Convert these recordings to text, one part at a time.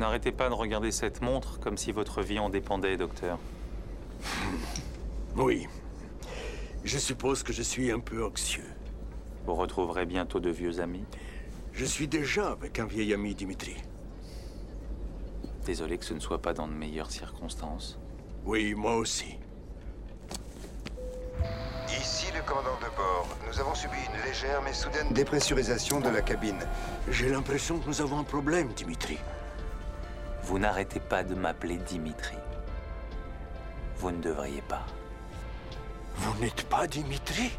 n'arrêtez pas de regarder cette montre comme si votre vie en dépendait, docteur. Oui. Je suppose que je suis un peu anxieux. Vous retrouverez bientôt de vieux amis. Je suis déjà avec un vieil ami, Dimitri. Désolé que ce ne soit pas dans de meilleures circonstances. Oui, moi aussi. Ici le commandant de bord. Nous avons subi une légère mais soudaine dépressurisation de la cabine. J'ai l'impression que nous avons un problème, Dimitri. Vous n'arrêtez pas de m'appeler Dimitri. Vous ne devriez pas. Vous n'êtes pas Dimitri?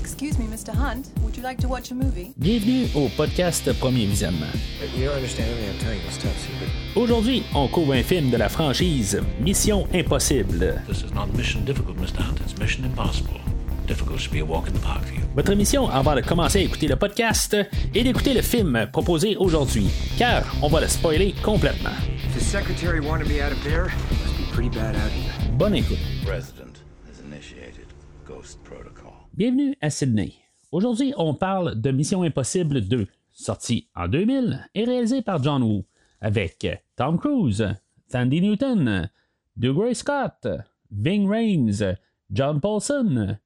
Excuse me, Mr. Hunt. Would you like to watch a movie? Bienvenue au podcast Premier Visionnement. You don't understand everything I'm telling you. It's top secret. Aujourd'hui, on couvre un film de la franchise Mission Impossible. This is not mission difficult, Mr. Hunt. It's mission impossible. Votre mission avant de commencer à écouter le podcast et d'écouter le film proposé aujourd'hui, car on va le spoiler complètement. If the secretary wanted me out of there, it must be pretty bad out here. Bonne écoute. Bienvenue à Sydney. Aujourd'hui, on parle de Mission Impossible 2, sorti en 2000 et réalisé par John Woo, avec Tom Cruise, Sandy Newton, Dougray Scott, Ving Rhames, John Paulson,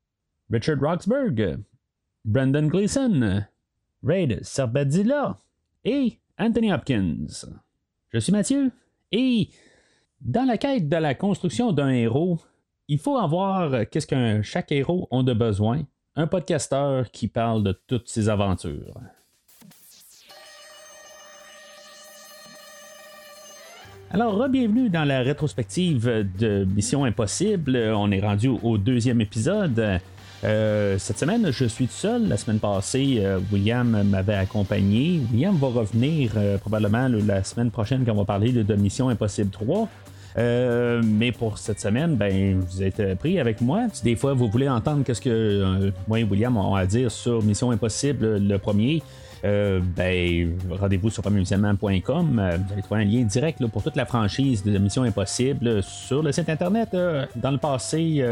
Richard Roxburgh, Brendan Gleeson, Raid Serbadzilla et Anthony Hopkins. Je suis Mathieu et dans la quête de la construction d'un héros, il faut avoir qu'est-ce qu'un chaque héros a de besoin. Un podcasteur qui parle de toutes ses aventures. Alors, bienvenue dans la rétrospective de Mission Impossible. On est rendu au deuxième épisode. Euh, cette semaine, je suis tout seul. La semaine passée, euh, William m'avait accompagné. William va revenir euh, probablement la semaine prochaine quand on va parler de Mission Impossible 3. Euh, mais pour cette semaine, ben, vous êtes pris avec moi. Si des fois vous voulez entendre qu'est-ce que moi et William ont à dire sur Mission Impossible, le premier, euh, ben, rendez-vous sur premiervisionnement.com. Euh, vous allez trouver un lien direct pour toute la franchise de Mission Impossible euh, sur le site internet. dans le passé,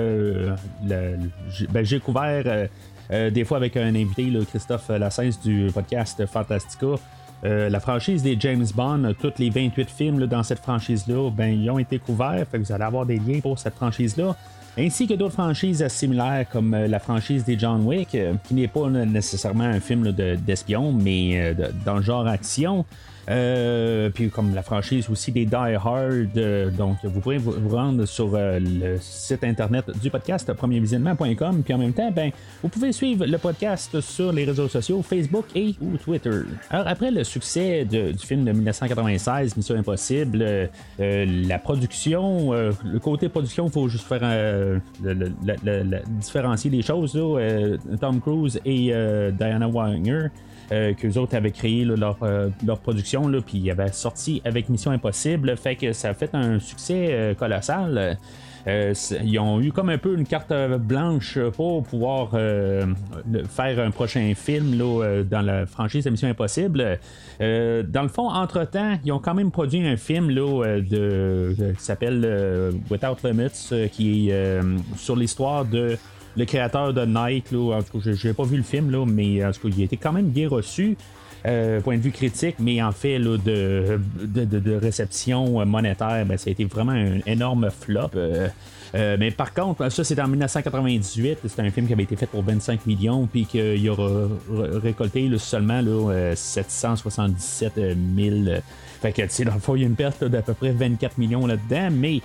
ben, j'ai couvert des fois avec un invité, Christophe Lassens du podcast Fantastica. La franchise des James Bond, tous les 28 films dans cette franchise-là, ben, ils ont été couverts. Vous allez avoir des liens pour cette franchise-là. Ainsi que d'autres franchises similaires comme euh, la franchise des John Wick, euh, qui n'est pas euh, nécessairement un film d'espion, mais dans le genre action. Euh, puis comme la franchise aussi des Die Hard, euh, donc vous pourrez vous, rendre sur euh, le site internet du podcast premiervisionnement.com, puis en même temps, ben, vous pouvez suivre le podcast sur les réseaux sociaux Facebook et ou Twitter. Alors après le succès du film de 1996, Mission Impossible, la production, le côté production, il faut juste faire le- différencier les choses. Tom Cruise et Diana Wagner euh, qu'eux autres avaient créé leur, euh, leur production, là, puis ils avaient sorti avec Mission Impossible, fait que ça a fait un succès euh, colossal. Euh, ils ont eu comme un peu une carte blanche pour pouvoir faire un prochain film là, dans la franchise Mission Impossible. Dans le fond, entre-temps, ils ont quand même produit un film là, de, qui s'appelle Without Limits, qui est sur l'histoire de le créateur de Night, là, en tout cas, j'ai pas vu le film, là, mais en tout cas, il a été quand même bien reçu. euh, point de vue critique, mais en fait là, de, de, de- réception monétaire, ben, ça a été vraiment un énorme flop. euh, euh, mais par contre, ça c'est en 1998, c'est un film qui avait été fait pour 25 millions, puis qu'il aura récolté là, seulement là, euh, 777 000. euh, Fait que, tu sais, dans le fond, il y a une perte d'à peu près 24 millions là-dedans, mais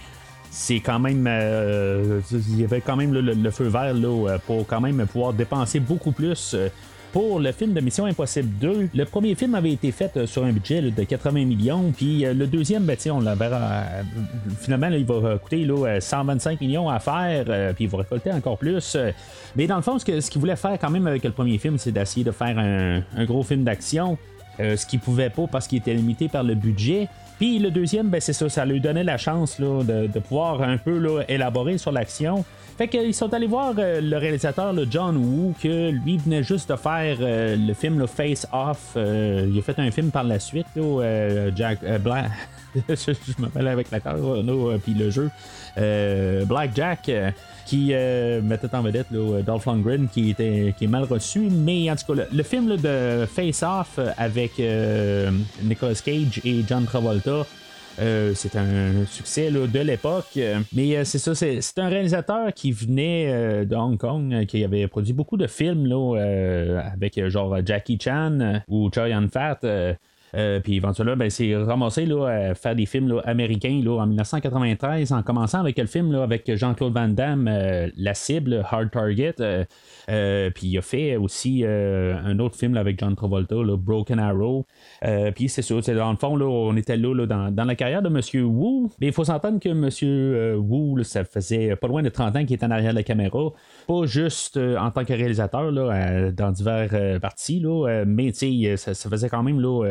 c'est quand même euh, il y avait quand même le, feu vert là, euh, pour quand même pouvoir dépenser beaucoup plus euh, pour le film de Mission Impossible 2. Le premier film avait été fait euh, sur un budget là, de 80 millions, puis euh, le deuxième, ben, on la verra. euh, finalement, il va euh, coûter là, euh, 125 millions à faire, euh, puis il va récolter encore plus. euh. mais dans le fond, ce qu'il voulait faire quand même avec le premier film, c'est d'essayer de faire un, un gros film d'action. ce qu'il pouvait pas parce qu'il était limité par le budget. Puis le deuxième, ben, c'est ça, ça lui donnait la chance là, de, pouvoir un peu là, élaborer sur l'action. Fait qu'ils sont allés voir euh, le réalisateur le John Woo, que lui venait juste de faire euh, le film le Face Off. Euh, il a fait un film par la suite, là, Jack Black. je, mêle avec la carte, puis le jeu. Black Jack qui mettait en vedette là, Dolph Lundgren qui était qui est mal reçu mais en tout cas le, film de Face Off avec Nicolas Cage et John Travolta euh, c'est un succès de l'époque. Mais euh, c'est ça, c'est, un réalisateur qui venait euh, de Hong Kong, qui avait produit beaucoup de films là, avec genre Jackie Chan ou Chow Yun-fat. puis éventuellement, ben, c'est ramassé là, à faire des films américains là, en 1993, en commençant avec le film là, avec Jean-Claude Van Damme, La cible, Hard Target. Euh, puis il a fait aussi euh, un autre film avec John Travolta, Broken Arrow. Euh, puis c'est sûr, dans le fond, là, on était là, dans, la carrière de M. Wu. Mais il faut s'entendre que M. Wu, ça faisait pas loin de 30 ans qu'il était en arrière de la caméra. Pas juste en tant que réalisateur là, dans divers parties, là, mais ça, ça faisait quand même là,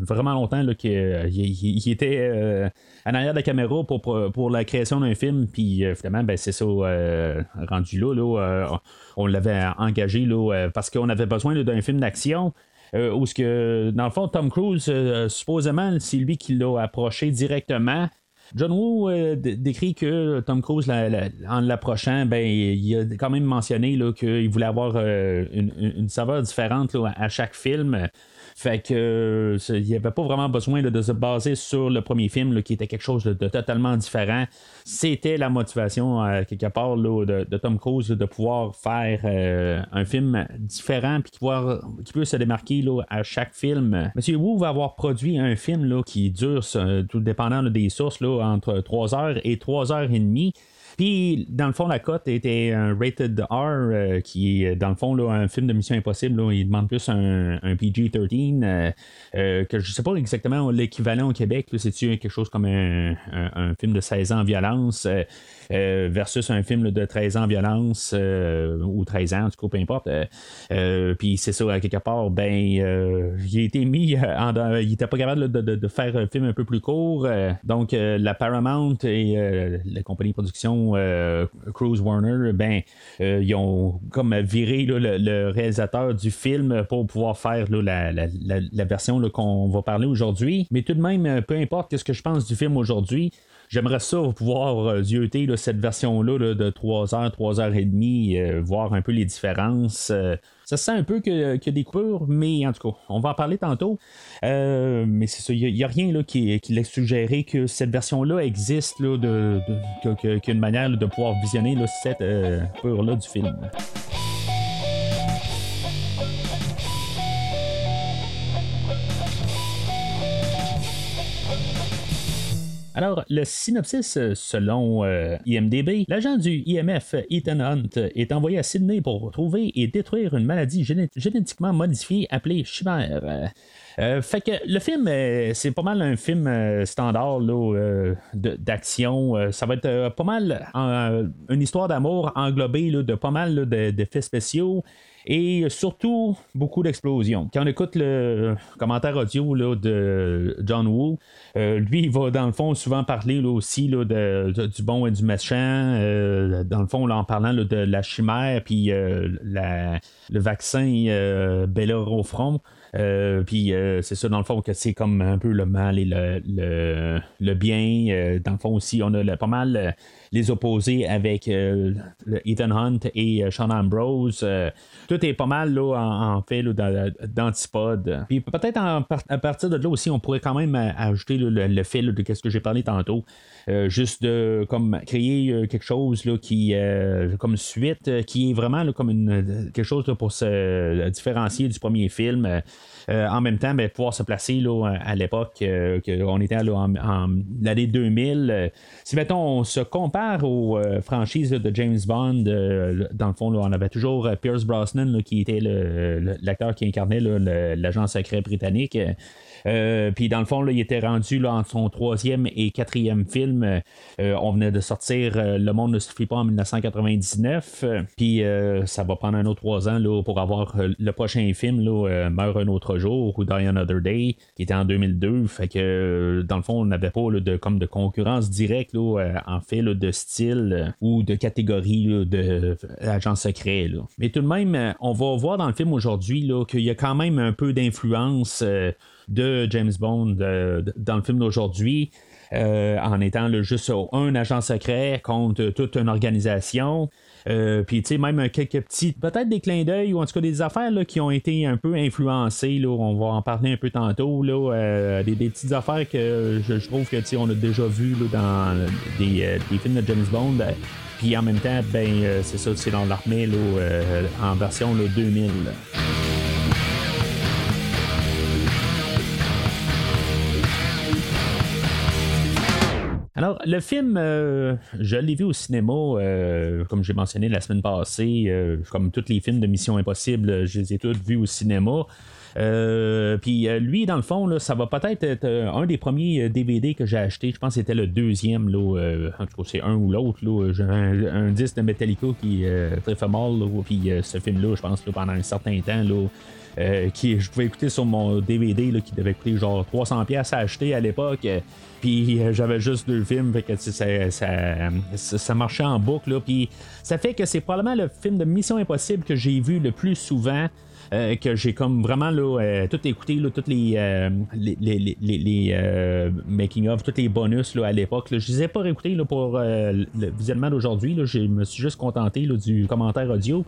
vraiment longtemps qu'il il, était en arrière de la caméra pour, pour, la création d'un film. Puis finalement, ben, c'est ça, rendu là, là on l'avait engagé là, euh, parce qu'on avait besoin d'un film d'action. Euh, ce que, dans le fond, Tom Cruise, euh, supposément, c'est lui qui l'a approché directement. John Woo décrit que Tom Cruise, en l'approchant, ben, il a quand même mentionné qu'il voulait avoir une, saveur différente à chaque film. Fait que euh, il n'y avait pas vraiment besoin de se baser sur le premier film qui était quelque chose de, totalement différent. C'était la motivation euh, quelque part de, Tom Cruise de pouvoir faire euh, un film différent puis qui, qui peut se démarquer à chaque film. Monsieur Wu va avoir produit un film qui dure, tout dépendant des sources, entre 3 heures et 3 heures et demie. Puis, dans le fond, la cote était un rated R, euh, qui est, dans le fond, là, un film de Mission Impossible. il demande plus un, PG-13, euh, euh, que je sais pas exactement l'équivalent au Québec. C'est-tu quelque chose comme un, film de 16 ans en violence versus un film de 13 ans en violence ou 13 ans, du coup, peu importe. Puis, c'est ça, quelque part, ben, il a été mis en, il était pas capable de, faire un film un peu plus court. donc, la Paramount et la compagnie de production euh, Cruise Warner, ben, euh, ils ont comme viré le, réalisateur du film pour pouvoir faire la, version qu'on va parler aujourd'hui. Mais tout de même, peu importe ce que je pense du film aujourd'hui, J'aimerais ça pouvoir euh, cette version-là de 3 heures, 3 heures et demie, euh, voir un peu les différences. Euh, ça se sent un peu y a des coupures, mais en tout cas, on va en parler tantôt. mais c'est ça, il n'y a, rien là, qui, qui laisse suggérer que cette version-là existe, là, de, qu'il y a une manière de pouvoir visionner cette coupure-là du film. Alors, le synopsis, euh, selon euh, IMDB, l'agent du IMF, Ethan Hunt, est envoyé à Sydney pour trouver et détruire une maladie génétiquement modifiée appelée chimère. Euh, fait que le film, c'est pas mal un film standard d'action. ça va être pas mal une histoire d'amour englobée de pas mal d'effets spéciaux et surtout beaucoup d'explosions. Quand on écoute le commentaire audio là, de John Woo, euh, lui, il va dans le fond souvent parler là, aussi là, de, du bon et du méchant, euh, dans le fond en parlant de la chimère, puis euh, le vaccin Bella au front. puis c'est ça, dans le fond, que c'est comme un peu le mal et le, le, bien. dans le fond aussi, on a pas mal les opposés avec Ethan Hunt et Sean Ambrose. Est pas mal là, en, fait d'antipode. Puis peut-être à partir de là aussi, on pourrait quand même ajouter le, fait de ce que j'ai parlé tantôt. Euh, juste de comme créer euh, quelque chose là, qui euh, comme suite qui est vraiment comme une, quelque chose pour se différencier du premier film. en même temps, ben, pouvoir se placer là, à l'époque qu'on était là, en, l'année 2000. si on se compare aux franchises de James Bond, dans le fond, on avait toujours Pierce Brosnan Qui était l'acteur qui incarnait l'agent secret britannique. Euh, puis dans le fond, il était rendu entre son troisième et quatrième film. Euh, on venait de sortir euh, Le monde ne suffit pas en 1999. Puis ça va prendre un autre trois ans pour avoir le prochain film, là, Meurt un autre jour ou Die Another Day, qui était en 2002. Fait que dans le fond, on n'avait pas de, comme de concurrence directe en fait de style ou de catégorie de secret. Mais tout de même, on va voir dans le film aujourd'hui qu'il y a quand même un peu d'influence de James Bond dans le film d'aujourd'hui. Euh, en étant juste un agent secret contre toute une organisation. Euh, puis, tu sais, même quelques petits, peut-être des clins d'œil ou en tout cas des affaires qui ont été un peu influencées. Là, on va en parler un peu tantôt. Euh, des, petites affaires que je, trouve que, tu on a déjà vu dans des, films de James Bond. Puis en même temps, ben, c'est ça, c'est dans l'armée en version 2000. Alors, le film, euh, je l'ai vu au cinéma, euh, comme j'ai mentionné la semaine passée, euh, comme tous les films de Mission Impossible, je les ai tous vus au cinéma. puis lui, dans le fond, là, ça va peut-être être, un des premiers DVD que j'ai acheté. Je pense que c'était le deuxième. Là, en tout cas, c'est un ou l'autre. J'ai un, disque de Metallica qui très fameux. Puis ce film-là, je pense, pendant un certain temps, là, euh, qui je pouvais écouter sur mon DVD là, qui devait coûter genre 300 pièces à acheter à l'époque. Puis euh, j'avais juste deux films, fait que ça, ça, marchait en boucle. Puis ça fait que c'est probablement le film de Mission Impossible que j'ai vu le plus souvent. Euh, que j'ai comme vraiment là, tout écouté, là, toutes les, les, les, les, making of, tous les bonus là, à l'époque. Je les ai pas réécoutés là, pour le visuellement d'aujourd'hui. Je me suis juste contenté là, du commentaire audio.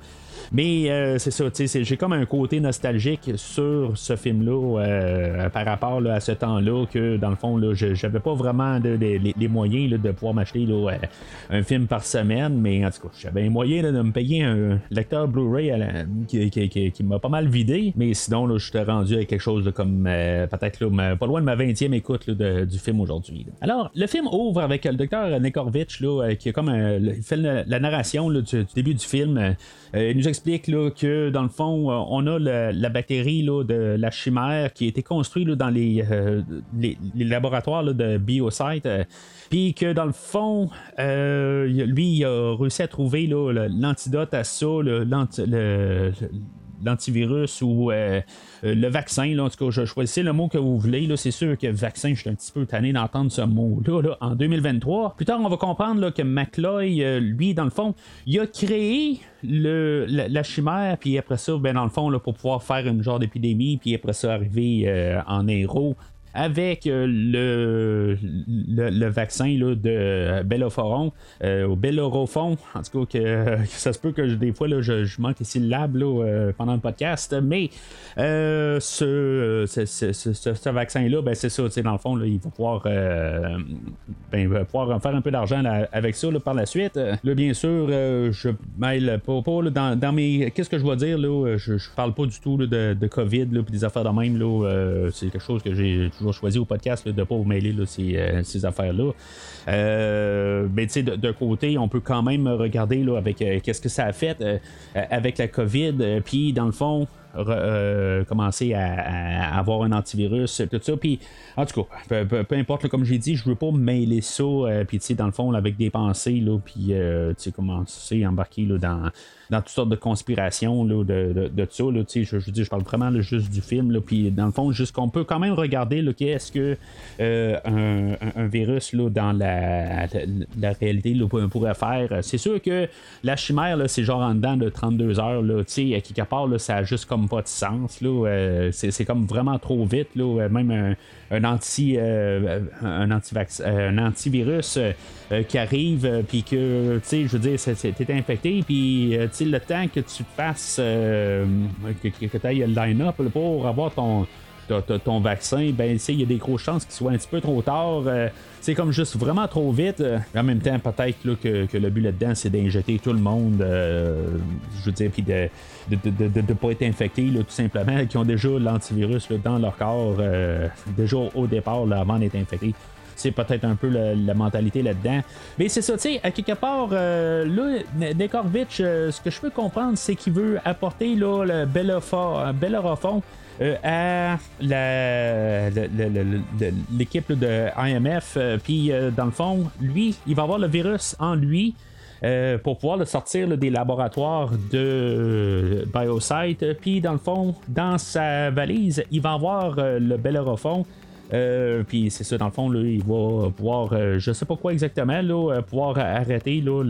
Mais euh, c'est ça, j'ai comme un côté nostalgique sur ce film-là euh, par rapport à ce temps-là que dans le fond, j'avais pas vraiment les moyens de pouvoir m'acheter euh, un film par semaine, mais en tout cas, j'avais un moyen de me payer un lecteur Blu-ray qui, m'a pas mal vidé, mais sinon, je suis rendu à quelque chose comme peut-être pas loin de ma 20e écoute du film aujourd'hui. Alors, le film ouvre avec le docteur Nekorvitch qui comme fait la, narration du, début du film. il nous explique là, que dans le fond, euh, on a la bactérie là, de la chimère qui a été construite dans les, euh, les, laboratoires de Biosite. Euh, puis que dans le fond, lui, il a réussi à trouver l'antidote à ça, l'antivirus ou euh, euh, le vaccin. Là, en tout cas, je choisissez le mot que vous voulez. Là, c'est sûr que vaccin, je suis un petit peu tanné d'entendre ce mot-là en 2023. Plus tard, on va comprendre que McCloy, euh, lui, dans le fond, il a créé le, la, chimère, puis après ça, ben, dans le fond, pour pouvoir faire une genre d'épidémie, puis après ça, arriver en héros avec euh, le, le, vaccin là, de Belloforon, euh, au Bellorophon. En tout cas, que, ça se peut que des fois là, je, manque les syllabes là, euh, pendant le podcast, mais ce, ce, ce, vaccin-là, ben, c'est ça, dans le fond, là, il va pouvoir, ben, faire un peu d'argent avec ça par la suite. Là, bien sûr, je mêle pas, pas dans, dans, mes. Qu'est-ce que je vais dire là, je, je parle pas du tout de, de, COVID et des affaires de même. C'est quelque chose que j'ai toujours choisi au podcast de ne pas vous mêler euh, ces, affaires-là. Euh, mais tu sais, d'un côté, on peut quand même regarder là, avec euh, qu'est-ce que ça a fait avec la COVID. Puis, dans le fond, commencer à, avoir un antivirus, tout ça. Puis, en tout cas, peu, importe, comme j'ai dit, je veux pas mêler ça, puis tu sais, dans le fond, avec des pensées, là, puis tu sais, commencer à embarquer là, dans dans toutes sortes de conspirations là, de, de, ça. Là, je, je, je parle vraiment juste du film. Là, puis dans le fond, juste qu'on peut quand même regarder qu'est-ce que euh, un, virus là, dans la, la, réalité là, pourrait faire. C'est sûr que la chimère, là, c'est genre en dedans de 32 heures. Là, à quelque part, là, ça a juste comme pas de sens. Là, euh, c'est, c'est comme vraiment trop vite. Là, même un un anti euh, un un antivirus euh, qui arrive puis que tu sais je veux dire infecté puis le temps que tu fasses que, que tu ailles le line-up pour avoir ton ton vaccin, ben il y a des grosses chances qu'il soit un petit peu trop tard. c'est comme juste vraiment trop vite. en même temps, peut-être que, le but là-dedans, c'est d'injecter tout le monde, je veux dire, puis de de ne pas être infectés, tout simplement, qui ont déjà l'antivirus dans leur corps, euh, déjà au départ, avant d'être infectés. C'est peut-être un peu la, mentalité là-dedans. Mais c'est ça, tu sais, à quelque part, euh, là, Ne- Nekorvitch, euh, ce que je peux comprendre, c'est qu'il veut apporter là, le Bellerophon- euh, à l'équipe de IMF. Puis, dans le fond, lui, il va avoir le virus en lui. pour pouvoir le sortir des laboratoires de euh, Biosite. Puis, dans le fond, dans sa valise, il va avoir le Bellérophon. Euh, puis c'est ça, dans le fond, là, il va pouvoir, euh, je sais pas quoi exactement, là, euh, pouvoir arrêter là,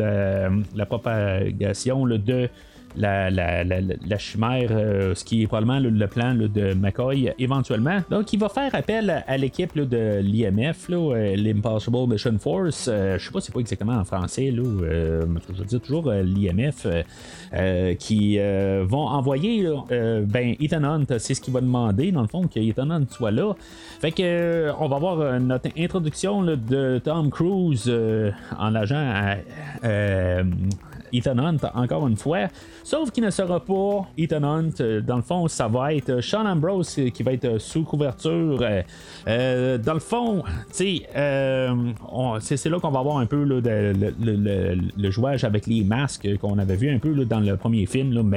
la, propagation là, de la, la, la, la chimère, euh, ce qui est probablement le plan de McCoy éventuellement. Donc, il va faire appel à, l'équipe de l'IMF, euh, l'Impossible Mission Force. Euh, je sais pas c'est quoi exactement en français, là, euh, je veux dire toujours euh, l'IMF, qui vont envoyer ben, Ethan Hunt, c'est ce qu'il va demander, dans le fond, que Ethan Hunt soit là. Fait que on va voir euh, notre introduction de Tom Cruise en agent à Ethan Hunt encore une fois. Sauf qu'il ne sera pas Ethan Hunt. Euh, Dans le fond, ça va être Sean Ambrose euh, qui va être sous couverture. Euh, euh, dans le fond, euh, c'est là qu'on va avoir un peu le, jouage avec les masques qu'on avait vu un peu là, dans le premier film.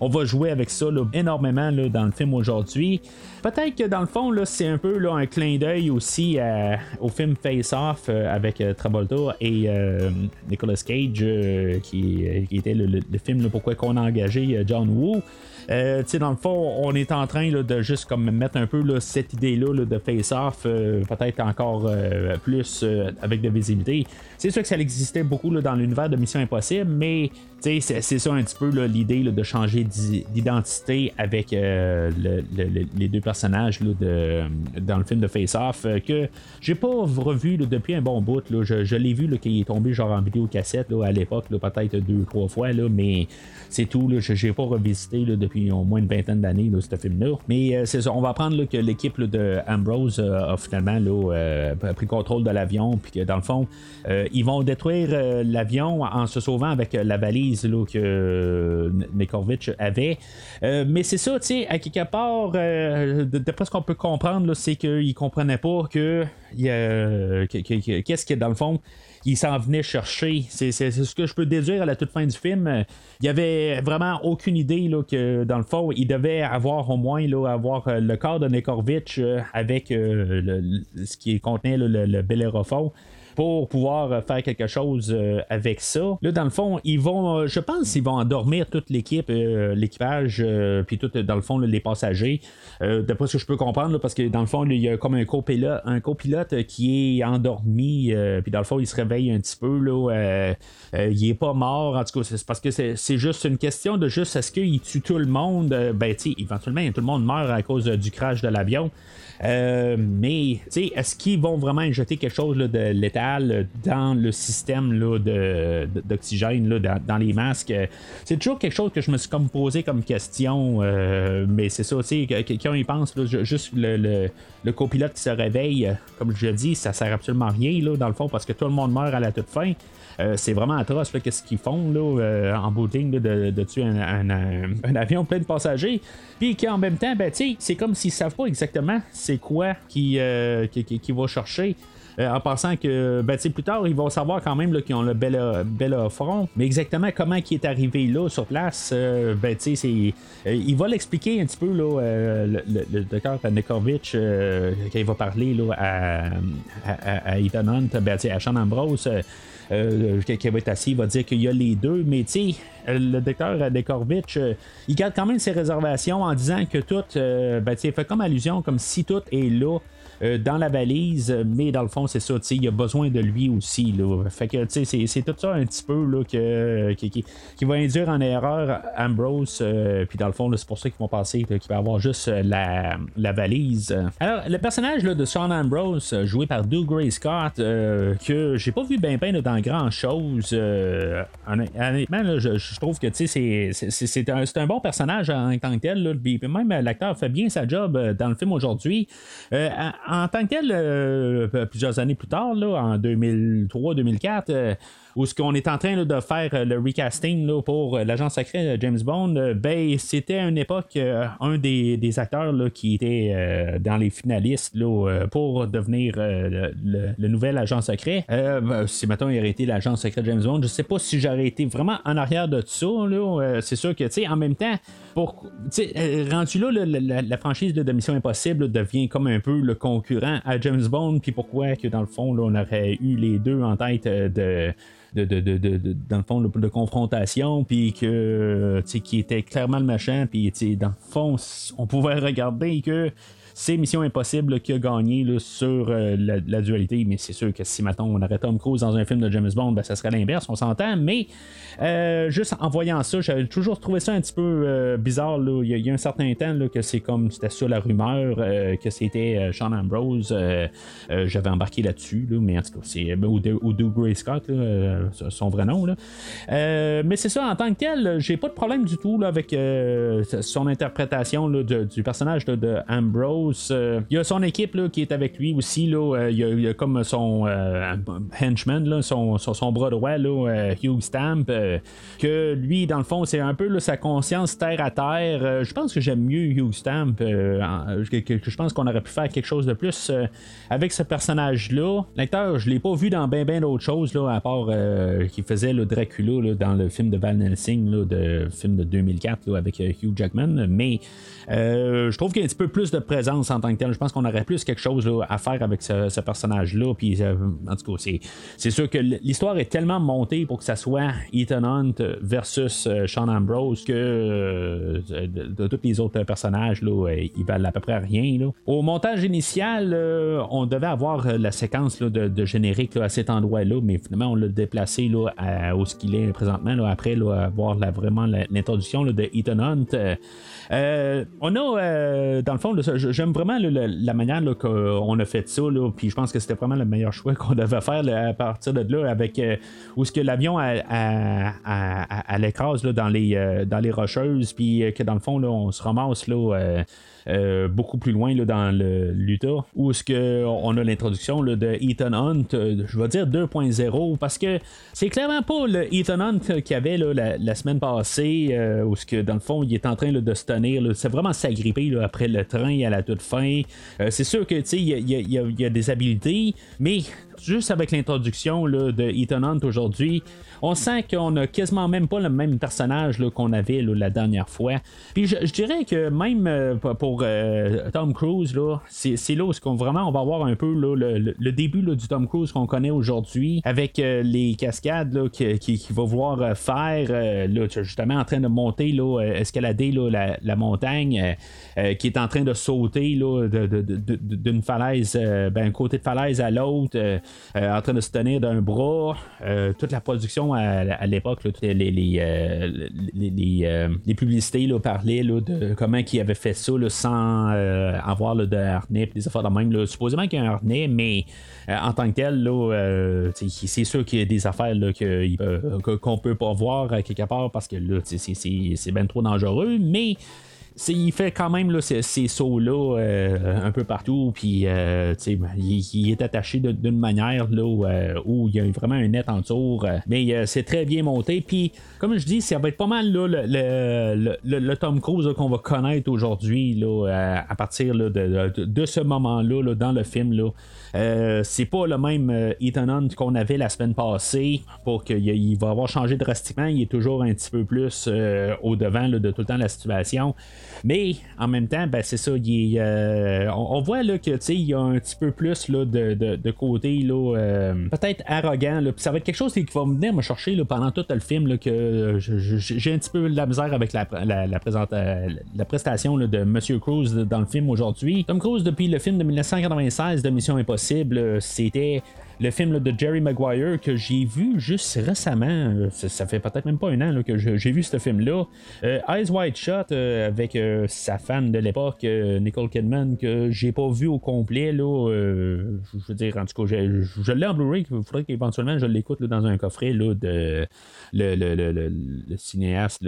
On va jouer avec ça énormément dans le film aujourd'hui. Peut-être que dans le fond, c'est un peu un clin d'œil aussi au film Face Off euh, avec euh, Travolta et euh, Nicolas Cage, euh, qui, qui était le, film pourquoi qu'on a engagé euh, John Woo. Euh, dans le fond, on est en train de juste comme mettre un peu cette idée-là là, de face-off, euh, peut-être encore euh, plus avec de visibilité. C'est sûr que ça existait beaucoup là, dans l'univers de Mission Impossible, mais c'est ça un petit peu l'idée de changer d'i- d'identité avec euh, le- le- le- les deux personnages de, dans le film de Face Off euh, que j'ai pas revu depuis un bon bout. Je, je l'ai vu qu'il est tombé genre en vidéo cassette là, à l'époque, peut-être deux trois fois, mais c'est tout. Je n'ai pas revisité depuis au moins une vingtaine d'années ce film-là. Mais euh, c'est ça, on va apprendre que l'équipe de Ambrose a finalement pris contrôle de l'avion, puis que dans le fond, ils vont détruire euh, l'avion en se sauvant avec la valise là, que euh, Nekorvitch avait. Euh, mais c'est ça, tu sais, à quelque part, d'après ce qu'on peut comprendre, c'est qu'il comprenait pas que, qu'est-ce que dans le fond il s'en venait chercher. C'est, ce que je peux déduire à la toute fin du film. Il y avait vraiment aucune idée là, que, dans le fond, il devait avoir au moins là, avoir le corps de Nekorvitch avec ce qui contenait là, le, le pour pouvoir euh, faire quelque chose euh, avec ça. Là, dans le fond, ils vont, euh, je pense, qu'ils vont endormir toute l'équipe, l'équipage, puis tout, dans le fond, les passagers. D'après ce que je peux comprendre, parce que dans le fond, il y a comme un copilote, un copilote qui est endormi, puis dans le fond, il se réveille un petit peu, là, il est pas mort, en tout cas, c'est parce que c'est juste une question de juste est-ce qu'il tue tout le monde, ben, tu éventuellement, tout le monde meurt à cause du crash de l'avion. Mais, tu sais, est-ce qu'ils vont vraiment injecter quelque chose de dans le système là, de, d'oxygène, là, dans, dans les masques? C'est toujours quelque chose que je me suis comme posé comme question, euh, mais c'est ça, tu sais, que- que- quand on y pense, là, ju- juste le, le, copilote qui se réveille, comme je dit, ça sert absolument à rien, là, dans le fond, parce que tout le monde meurt à la toute fin. Euh, c'est vraiment atroce qu'est-ce qu'ils font là, euh, en bout de de, tuer un, un- un- avion plein de passagers. Puis qu'en même temps, ben, c'est comme s'ils savent pas exactement c'est quoi qui, euh, qui va chercher. Euh, en pensant que ben, plus tard, ils vont savoir quand même qu'ils ont le bel, front. Mais exactement comment il est arrivé là sur place, euh, ben, c'est, euh, il va l'expliquer un petit peu, là, euh, le, docteur Nekovic, quand il va parler là, à, à, à, Ethan Hunt, ben, à Sean Ambrose. qui va être assis, il va dire qu'il y a les deux, mais tu sais, le docteur Dekorvitch, il garde quand même ses réservations en disant que tout, ben, tu sais, fait comme allusion, comme si tout est là. Euh, dans la valise, mais dans le fond, c'est ça, il a besoin de lui aussi. Là. Fait que, c'est, tout ça un petit peu là, que, qui, va induire en erreur Ambrose. euh, puis dans le fond, c'est pour ça qu'ils vont penser là, qu'il va avoir juste euh, la, la valise. Alors, le personnage là, de Sean Ambrose, joué par Doug Gray Scott, que j'ai pas vu ben ben dans grand chose. honnêtement, je, trouve que c'est, un, un bon personnage en tant que tel. Là, même l'acteur fait bien sa job dans le film aujourd'hui. En, tant que tel, euh, plusieurs plusieurs années plus tard, là, en 2003-2004 où ce qu'on est en train de faire euh, le recasting pour euh, l'agent secret de James Bond, euh, ben c'était à une époque un des, acteurs là, qui était dans les finalistes pour devenir le, nouvel agent secret. Ben, si maintenant il aurait été l'agent secret James Bond, je sais pas si j'aurais été vraiment en arrière de ça. Là, c'est sûr que tu sais, en même temps, pour rendu là, la, franchise de Mission Impossible devient comme un peu le concurrent à James Bond, puis pourquoi que dans le fond, on aurait eu les deux en tête de de, de, de, de, dans le fond de, confrontation puis que qui était clairement le machin puis dans le fond on pouvait regarder que c'est Mission Impossible qui a gagné sur euh, la, dualité. Mais c'est sûr que si maintenant on aurait Tom Cruise dans un film de James Bond, ben, ça serait l'inverse, on s'entend. Mais euh, juste en voyant ça, j'avais toujours trouvé ça un petit peu euh, bizarre. Il, y a, un certain temps là, que c'est comme c'était ça la rumeur, que c'était Sean Ambrose. j'avais embarqué là-dessus, mais en tout cas, c'est ou, ou Gray Scott, son vrai nom. mais c'est ça, en tant que tel, j'ai pas de problème du tout avec son interprétation du personnage de Ambrose. Euh, il y a son équipe qui est avec lui aussi. Là, euh, il, y a, comme son euh, henchman, là, son, bras droit, là, Hugh Stamp, que lui, dans le fond, c'est un peu sa conscience terre à terre. je pense que j'aime mieux Hugh Stamp. je pense qu'on aurait pu faire quelque chose de plus avec ce personnage-là. L'acteur, je l'ai pas vu dans bien ben d'autres choses, là, à part qu'il faisait le Dracula dans le film de Val Helsing, le film de 2004 avec Hugh Jackman. Mais je trouve qu'il y a un petit peu plus de présence en tant que tel. Je pense qu'on aurait plus quelque chose à faire avec ce, personnage-là. Puis, euh, en tout cas, c'est sûr que l'histoire est tellement montée pour que ça soit Ethan Hunt versus euh, Sean Ambrose que euh, de, tous les autres personnages, ils valent à peu près rien. Au montage initial, on devait avoir la séquence de, générique à cet endroit-là, mais finalement, on l'a déplacé là, où ce qu'il est présentement, après avoir vraiment l'introduction de Ethan Hunt. Euh, on a, euh, dans le fond, j'aime vraiment la manière qu'on a fait ça, puis je pense que c'était vraiment le meilleur choix qu'on devait faire à partir de là, avec euh, où ce que l'avion à, l'écrase dans les dans les rocheuses, puis que dans le fond, là, on se ramasse là. Euh, beaucoup plus loin là, dans l'Utah, où est-ce qu'on a l'introduction de Ethan Hunt, euh, je vais dire 2.0, parce que c'est clairement pas le Ethan Hunt qu'il y avait la, semaine passée, euh, où ce que dans le fond il est en train de se tenir, c'est vraiment s'agripper après le train à la toute fin. c'est sûr que il y, y, a des habiletés, mais juste avec l'introduction de Ethan Hunt aujourd'hui, on sent qu'on a quasiment même pas le même personnage qu'on avait la dernière fois. Puis je, dirais que même euh, pour euh, Tom Cruise, c'est, là où qu'on, vraiment on va avoir un peu le, début du Tom Cruise qu'on connaît aujourd'hui, avec euh, les cascades qu'il qui, va voir faire, justement en train de monter, escalader la, la, montagne, qui est en train de sauter d'une falaise, ben, côté de falaise à l'autre, en train de se tenir d'un bras, toute la production à, l'époque, euh, euh, les, publicités parlaient de comment il avait fait ça sans euh, avoir de harnais, des affaires de même. Supposément qu'il y a un harnais, mais en tant que tel, c'est sûr qu'il y a des affaires qu'on peut pas voir quelque part parce que c'est bien trop dangereux, mais il fait quand même ces, sauts-là euh, un peu partout, puis euh, ben, il, est attaché d'une manière là, euh, où, il y a vraiment un net en tour, mais c'est très bien monté. Puis, comme je dis, ça va être pas mal là, le, Tom Cruise qu'on va connaître aujourd'hui à, partir de, ce moment-là dans le film. Euh, c'est pas le même euh, Ethan Hunt qu'on avait la semaine passée pour qu'il va avoir changé drastiquement. Il est toujours un petit peu plus euh, au devant de tout le temps la situation. Mais en même temps, ben, c'est ça. on, voit là, que il y a un petit peu plus là, de, côté peut-être arrogant. ça va être quelque chose qui va venir me chercher pendant tout le film que j'ai un petit peu de la misère avec la, la, la, prestation de Monsieur Cruise dans le film aujourd'hui. Tom Cruise, depuis le film de 1996 de Mission Impossible, c'était le film de Jerry Maguire que j'ai vu juste récemment. Ça, fait peut-être même pas un an que j'ai vu ce film-là. Eyes Wide Shut avec sa femme de l'époque, Nicole Kidman, que j'ai pas vu au complet. Là, je veux dire, en tout cas, je, l'ai en Blu-ray. Il faudrait qu'éventuellement je l'écoute dans un coffret de le, cinéaste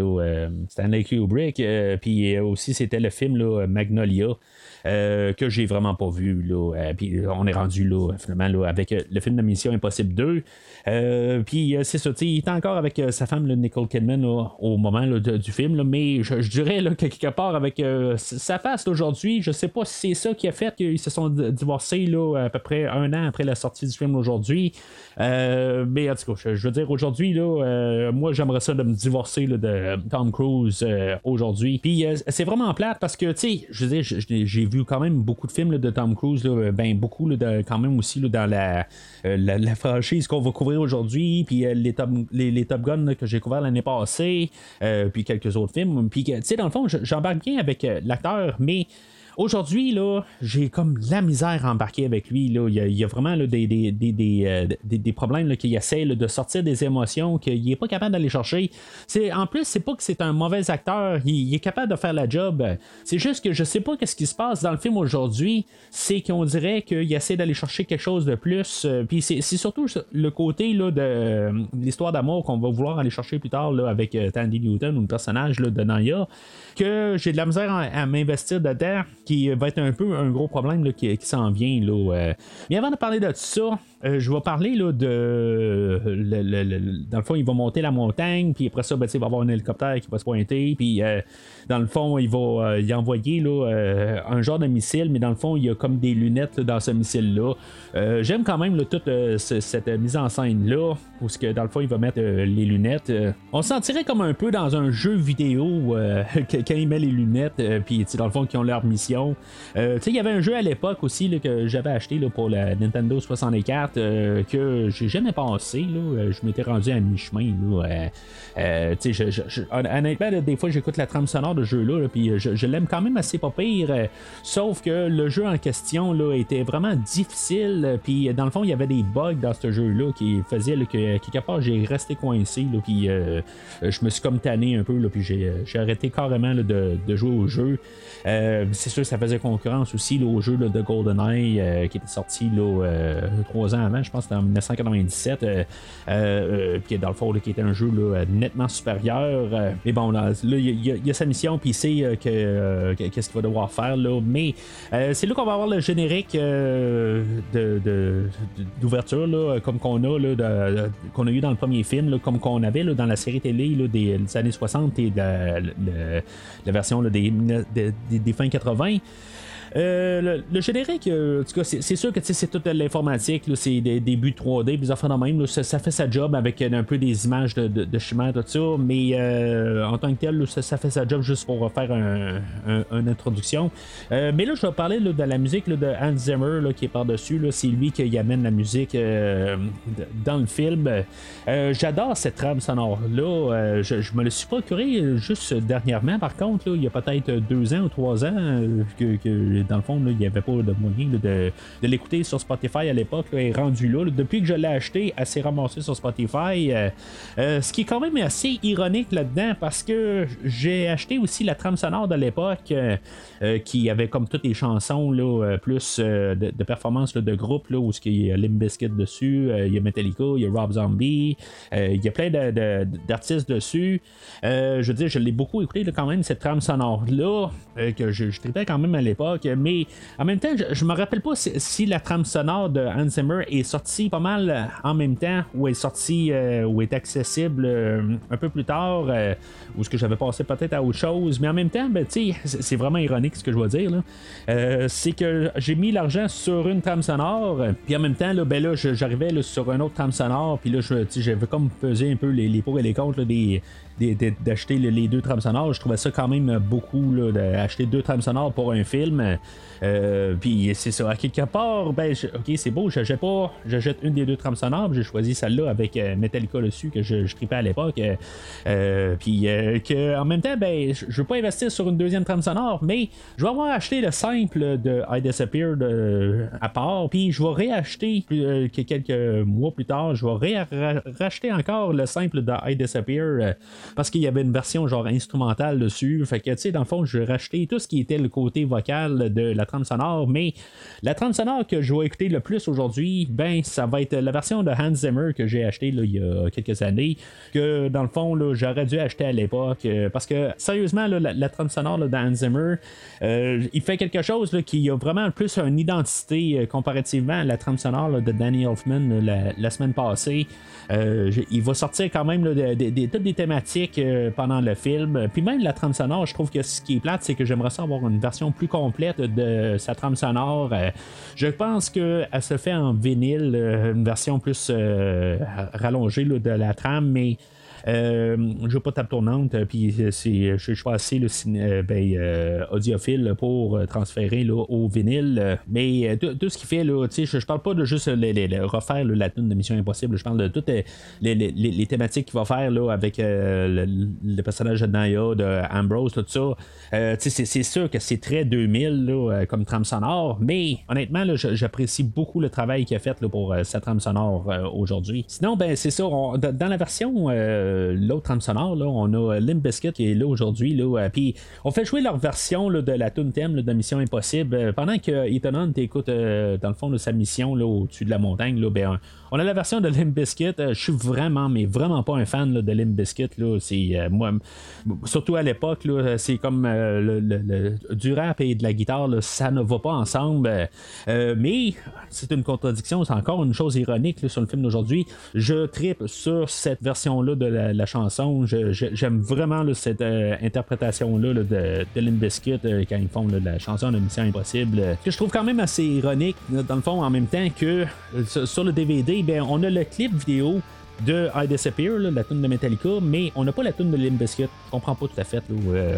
Stanley Kubrick. Puis aussi, c'était le film Magnolia. Euh, que j'ai vraiment pas vu. Là. Euh, puis on est rendu là, finalement, là, avec euh, le film de Mission Impossible 2. puis c'est ça, il est encore avec sa femme, Nicole Kidman, au moment du film, mais je, dirais là, quelque part avec sa face aujourd'hui, je sais pas si c'est ça qui a fait qu'ils se sont divorcés là, à peu près un an après la sortie du film aujourd'hui. mais en tout cas, je, veux dire, aujourd'hui, moi j'aimerais ça de me divorcer de Tom Cruise aujourd'hui. Puis c'est vraiment plate parce que, tu sais, je veux dire, j'ai vu quand même beaucoup de films de Tom Cruise, ben beaucoup quand même aussi dans la, euh, la, franchise qu'on va couvrir aujourd'hui, puis euh, les, top, les, Top Gun que j'ai couvert l'année passée, euh, puis quelques autres films. Puis, tu sais, dans le fond, j'embarque bien avec l'acteur, mais Aujourd'hui, là, j'ai comme la misère à embarquer avec lui. Là. Il, y a, vraiment là, des, des, des, euh, des, problèmes qu'il essaie de sortir des émotions qu'il n'est pas capable d'aller chercher. C'est, en plus, c'est pas que c'est un mauvais acteur. Il, est capable de faire la job. C'est juste que je sais pas qu'est-ce qui se passe dans le film aujourd'hui. C'est qu'on dirait qu'il essaie d'aller chercher quelque chose de plus. Euh, puis c'est, surtout le côté là, de, l'histoire d'amour qu'on va vouloir aller chercher plus tard là, avec euh, Tandy Newton ou le personnage là, de Naya. Que j'ai de la misère à m'investir dedans qui va être un peu un gros problème qui, s'en vient. Là, euh. Mais avant de parler de ça, euh, je vais parler là, de. dans le fond, il va monter la montagne, puis après ça, ben, il va avoir un hélicoptère qui va se pointer, puis euh, dans le fond, il va y envoyer là, un genre de missile, mais dans le fond, il y a comme des lunettes dans ce missile-là. J'aime quand même toute cette mise en scène-là, où que, dans le fond, il va mettre les lunettes. on se sentirait comme un peu dans un jeu vidéo quand il met les lunettes, puis dans le fond, qui ont leur mission. il y avait un jeu à l'époque aussi que j'avais acheté pour la Nintendo 64 euh, que j'ai jamais pensé. Là. Euh, je m'étais rendu à mi-chemin. Là. Euh, honnêtement, des fois, j'écoute la trame sonore de jeu-là, puis je, l'aime quand même assez pas pire. sauf que le jeu en question là, était vraiment difficile. Puis dans le fond, il y avait des bugs dans ce jeu-là qui faisaient que quelque part, j'ai resté coincé. Puis je me suis comme tanné un peu. Puis j'ai, arrêté carrément de, jouer au jeu. c'est sûr ça faisait concurrence aussi au jeu de GoldenEye qui était sorti trois ans je pense que c'était en 1997, euh, euh, puis dans le fond, qui était un jeu nettement supérieur. Euh, mais bon, là, il y, a sa mission, puis il sait que, qu'est-ce qu'il va devoir faire. Là, mais c'est là qu'on va avoir le générique d'ouverture, là, comme qu'on a, là, a eu dans le premier film, comme qu'on avait dans la série télé des, années 60 et la version des, des, des fins 80. Euh, le, générique, euh, en tout cas, c'est sûr que c'est toute l'informatique, c'est des, des, buts 3D, des affaires même. ça, fait sa job avec un peu des images de, de, de tout ça, mais euh, en tant que tel, ça, fait sa job juste pour faire un, une introduction. mais là, je vais parler de la musique de Hans Zimmer qui est par-dessus. C'est lui qui amène la musique dans le film. J'adore cette trame sonore-là. je, me le suis procuré juste dernièrement, par contre, il y a peut-être deux ans ou trois ans que, que dans le fond, il n'y avait pas de moyen de, l'écouter sur Spotify à l'époque. est rendu là. Depuis que je l'ai acheté, elle s'est ramassée sur Spotify. Euh, euh, ce qui est quand même assez ironique là-dedans parce que j'ai acheté aussi la trame sonore de l'époque euh, qui avait comme toutes les chansons là, plus de, de, performance de groupe là, où il y a Limp Bizkit dessus, il y a Metallica, il y a Rob Zombie, il y a plein d'artistes dessus. je veux dire, je l'ai beaucoup écouté quand même cette trame sonore-là que je, je traitais quand même à l'époque mais en même temps, je, me rappelle pas si, la trame sonore de Hans Zimmer est sortie pas mal euh, en même temps, ou est sortie, euh, ou est accessible euh, un peu plus tard, ou ce que j'avais passé peut-être à autre chose, mais en même temps, ben, c'est vraiment ironique ce que je vais dire. c'est que j'ai mis l'argent sur une trame sonore, puis en même temps, là, ben là, j'arrivais sur un autre trame sonore, puis là, j'avais comme pesé un peu les pour et les contre des d'acheter les deux trames sonores. Je trouvais ça quand même beaucoup d'acheter deux trames sonores pour un film. Euh, puis c'est ça, à quelque part, ben, ok, c'est beau, je pas, je jette une des deux trames sonores, j'ai choisi celle-là avec euh, Metallica dessus que je, je tripais à l'époque. Euh, puis en même temps, ben, je veux pas investir sur une deuxième trame sonore, mais je vais avoir acheté le simple de I Disappear à part, puis je vais réacheter quelques mois plus tard, je vais racheter encore le simple de I Disappear parce qu'il y avait une version genre instrumentale dessus. Fait que tu sais, dans le fond, je vais racheter tout ce qui était le côté vocal de la trame sonore, mais la trame sonore que je vais écouter le plus aujourd'hui, ben ça va être la version de Hans Zimmer que j'ai acheté il y a quelques années, que dans le fond j'aurais dû acheter à l'époque, euh, parce que sérieusement la, trame sonore de Hans Zimmer, euh, il fait quelque chose qui a vraiment plus une identité euh, comparativement à la trame sonore de Danny Elfman la, semaine passée. il va sortir quand même toutes des thématiques pendant le film. Puis même la trame sonore, je trouve que ce qui est plate, c'est que j'aimerais ça avoir une version plus complète de sa trame sonore. je pense qu'elle se fait en vinyle, une version plus rallongée de la trame, mais euh, je veux pas tape tournante, euh, puis euh, je suis pas assez le ben, audiophile pour transférer là, au vinyle. mais tout, ce qu'il fait, là, je, parle pas de juste refaire la tune de Mission Impossible, je parle de toutes les, thématiques qu'il va faire là, avec le, personnage de Naya, de Ambrose, tout ça. c'est sûr que c'est très 2000 là, comme trame sonore, mais honnêtement, j'apprécie beaucoup le travail qu'il a fait là, pour sa trame sonore aujourd'hui. Sinon, ben c'est ça, dans la version euh, l'autre trame sonore, là, on a Limp Bizkit qui est là aujourd'hui. Là, euh, puis on fait jouer leur version de la tune thème de Mission Impossible. Euh, pendant que Ethan Hunt écoute dans le fond de sa mission au-dessus de la montagne, là, ben, on a la version de Limp Bizkit. je suis vraiment, mais vraiment pas un fan de Limp Bizkit. Là. C'est, moi, surtout à l'époque, c'est comme du rap et de la guitare, ça ne va pas ensemble. mais c'est une contradiction, c'est encore une chose ironique sur le film d'aujourd'hui. Je tripe sur cette version-là de la, chanson. j'aime vraiment cette euh, interprétation-là de, de Limp Bizkit euh, quand ils font la chanson de Mission Impossible, euh, que je trouve quand même assez ironique, dans le fond, en même temps que sur le DVD, ben, on a le clip vidéo de I Disappear, la tune de Metallica, mais on n'a pas la tune de Limp Bizkit. Je comprends pas tout à fait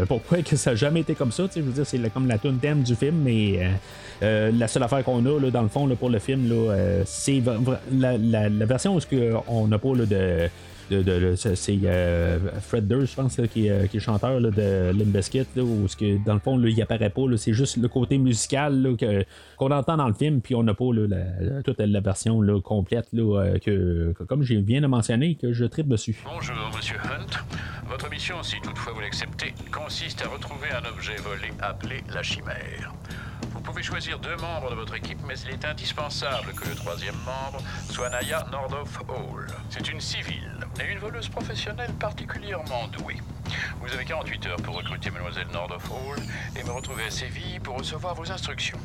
pourquoi que ça n'a jamais été comme ça. Veux dire, c'est comme la tune thème du film, mais la seule affaire qu'on a dans le fond pour le film, c'est la, version où on n'a pas de de, c'est euh, Fred Durst, je pense, qui, euh, qui, est chanteur de Limp Bizkit, où que, dans le fond, là, il apparaît pas. C'est juste le côté musical qu'on entend dans le film, puis on n'a pas la, toute la version complète euh, que, comme je viens de mentionner, que je tripe dessus. Bonjour, Monsieur Hunt. Votre mission, si toutefois vous l'acceptez, consiste à retrouver un objet volé appelé la chimère. Vous pouvez choisir deux membres de votre équipe, mais il est indispensable que le troisième membre soit Naya Nordoff Hall. C'est une civile et une voleuse professionnelle particulièrement douée. Vous avez 48 heures pour recruter Mademoiselle Nordoff Hall et me retrouver à Séville pour recevoir vos instructions.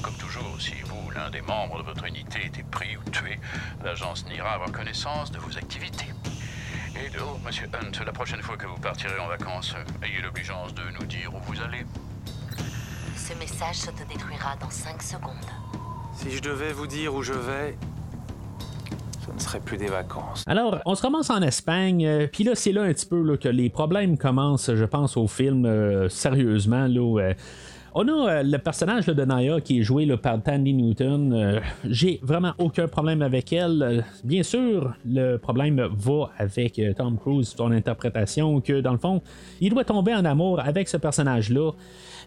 Comme toujours, si vous, l'un des membres de votre unité, était pris ou tué, l'agence n'ira avoir connaissance de vos activités. Et oh, Monsieur Hunt, la prochaine fois que vous partirez en vacances, ayez l'obligeance de nous dire où vous allez. Ce message se te détruira dans 5 secondes. Si je devais vous dire où je vais, ce ne serait plus des vacances. Alors, on se commence en Espagne, euh, puis là, c'est là un petit peu que les problèmes commencent, je pense, au film, euh, sérieusement. Là, euh, on a le personnage de Naya qui est joué par Tandy Newton. J'ai vraiment aucun problème avec elle. bien sûr, le problème va avec Tom Cruise, son interprétation, que dans le fond, il doit tomber en amour avec ce personnage-là.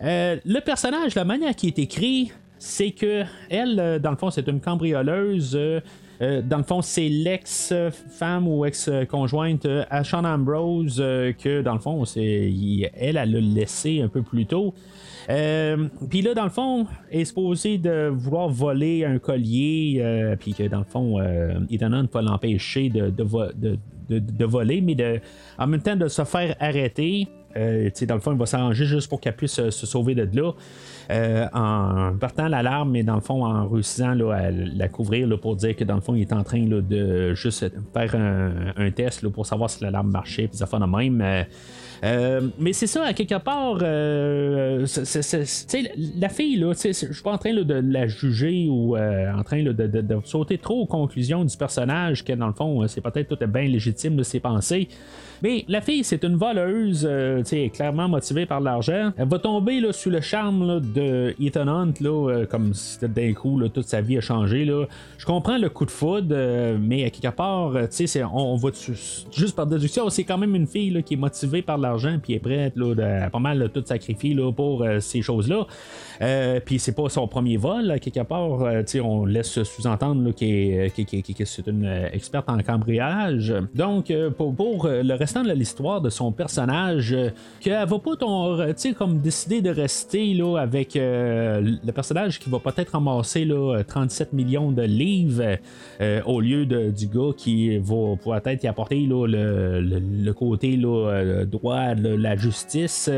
Euh, le personnage, la manière qui est écrit, c'est que elle, euh, dans le fond, c'est une cambrioleuse. Euh, dans le fond, c'est l'ex-femme ou ex-conjointe à Sean Ambrose que, dans le fond, elle, elle l'a laissé un peu plus tôt. Puis là, dans le fond, elle est supposée de vouloir voler un collier, puis que dans le fond, Ethan Hunt va l'empêcher de, de, voler, mais de, en même temps de se faire arrêter. Euh, dans le fond, il va s'arranger juste pour qu'elle puisse euh, se sauver de là. Euh, en partant l'alarme, mais dans le fond, en réussissant à la couvrir pour dire que dans le fond, il est en train de juste faire un, test pour savoir si l'alarme marchait, puis ça fait de même. Mais c'est ça, à quelque part, la fille, là, je suis pas en train de la juger ou en train de, de, sauter trop aux conclusions du personnage, que dans le fond, c'est peut-être tout bien légitime de ses pensées. Mais la fille, c'est une voleuse, euh, clairement motivée par l'argent. Elle va tomber là, sous le charme de Ethan Hunt, là, euh, comme si d'un coup là, toute sa vie a changé. Là. Je comprends le coup de foudre, euh, mais à quelque part, c'est, on, on va juste par déduction, c'est quand même une fille là, qui est motivée par l'argent puis est prête là, à pas mal tout sacrifier là, pour ces choses-là. Puis c'est pas son premier vol, quelque part, on laisse sous-entendre qu'elle, que c'est une experte en cambriolage. Donc, pour, pour le reste de l'histoire de son personnage, euh, qu'elle va pas ton, comme décider de rester là, avec euh, le personnage qui va peut-être ramasser là, 37 millions de livres euh, au lieu de, du gars qui va peut-être y apporter là, le, le, côté là, droit, la justice.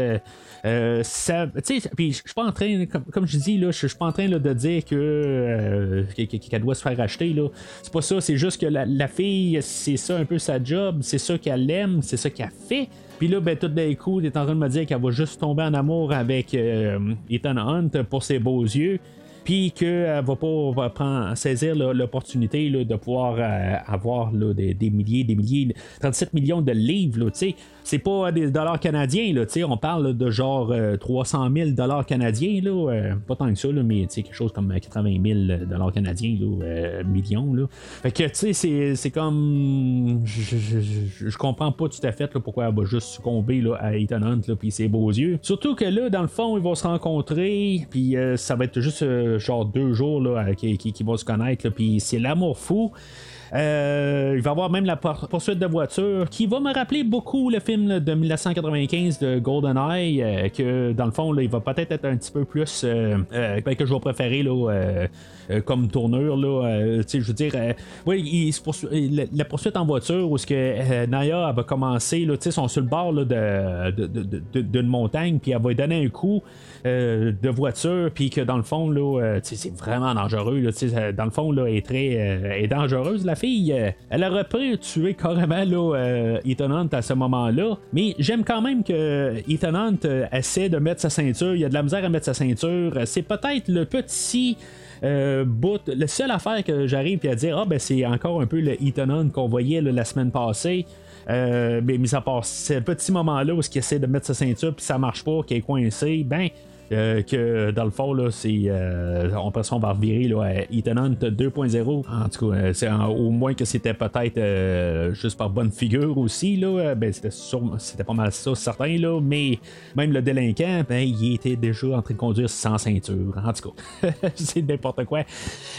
Euh, ça, puis je suis pas en train, comme, je dis, là, je suis pas en train de dire que qu'elle doit se faire acheter. Là. C'est pas ça, c'est juste que la, la fille, c'est ça un peu sa job, c'est ça qu'elle aime, c'est ça qu'elle fait. Puis là, ben, tout d'un coup, elle est en train de me dire qu'elle va juste tomber en amour avec euh, Ethan Hunt pour ses beaux yeux puis qu'elle va pas prendre, saisir l'opportunité de pouvoir euh, avoir des, milliers, des milliers, 37 millions de livres, tu sais c'est pas des dollars canadiens, là, on parle de genre 300 euh, 000 dollars canadiens, là, euh, pas tant que ça, là, mais quelque chose comme 80 000 dollars canadiens, là, euh, millions. Là. Fait que tu sais, c'est comme. Je comprends pas tout à fait pourquoi elle va juste succomber là, à Ethan Hunt puis ses beaux yeux. Surtout que là, dans le fond, ils vont se rencontrer, puis ça va être juste genre deux jours là, qui, qui, vont se connaître, puis c'est l'amour fou. Euh, il va y avoir même la poursuite de voiture qui va me rappeler beaucoup le film de 1995 de GoldenEye, euh, que dans le fond, il va peut-être être un petit peu plus euh, ben, que je vais préférer là, comme tournure. Là, je veux dire, oui, la, poursuite en voiture où ce que Naya va commencer, là, sont sur le bord d'une de, montagne, puis elle va lui donner un coup. de voiture, puis que dans le fond, c'est vraiment dangereux. Dans le fond, là, elle est très est dangereuse, la fille, euh, elle aurait pu tuer carrément là, euh, Ethan Hunt à ce moment-là. Mais j'aime quand même que Ethan Hunt euh, essaie de mettre sa ceinture. Il y a de la misère à mettre sa ceinture. C'est peut-être le petit. bout, la seule affaire que j'arrive à dire, ah ben c'est encore un peu le Ethan qu'on voyait la semaine passée. mais mis à part ce petit moment-là où il essaie de mettre sa ceinture puis ça marche pas, qu'il est coincé, ben euh, que dans le fond, là, c'est, euh, on, on va revirer là, à Ethan Hunt 2.0. En tout cas, euh, c'est au moins que c'était peut-être juste par bonne figure aussi. Là, ben, c'était, c'était pas mal ça, certain. Là, mais même le délinquant, ben, il était déjà en train de conduire sans ceinture. En tout cas, c'est n'importe quoi.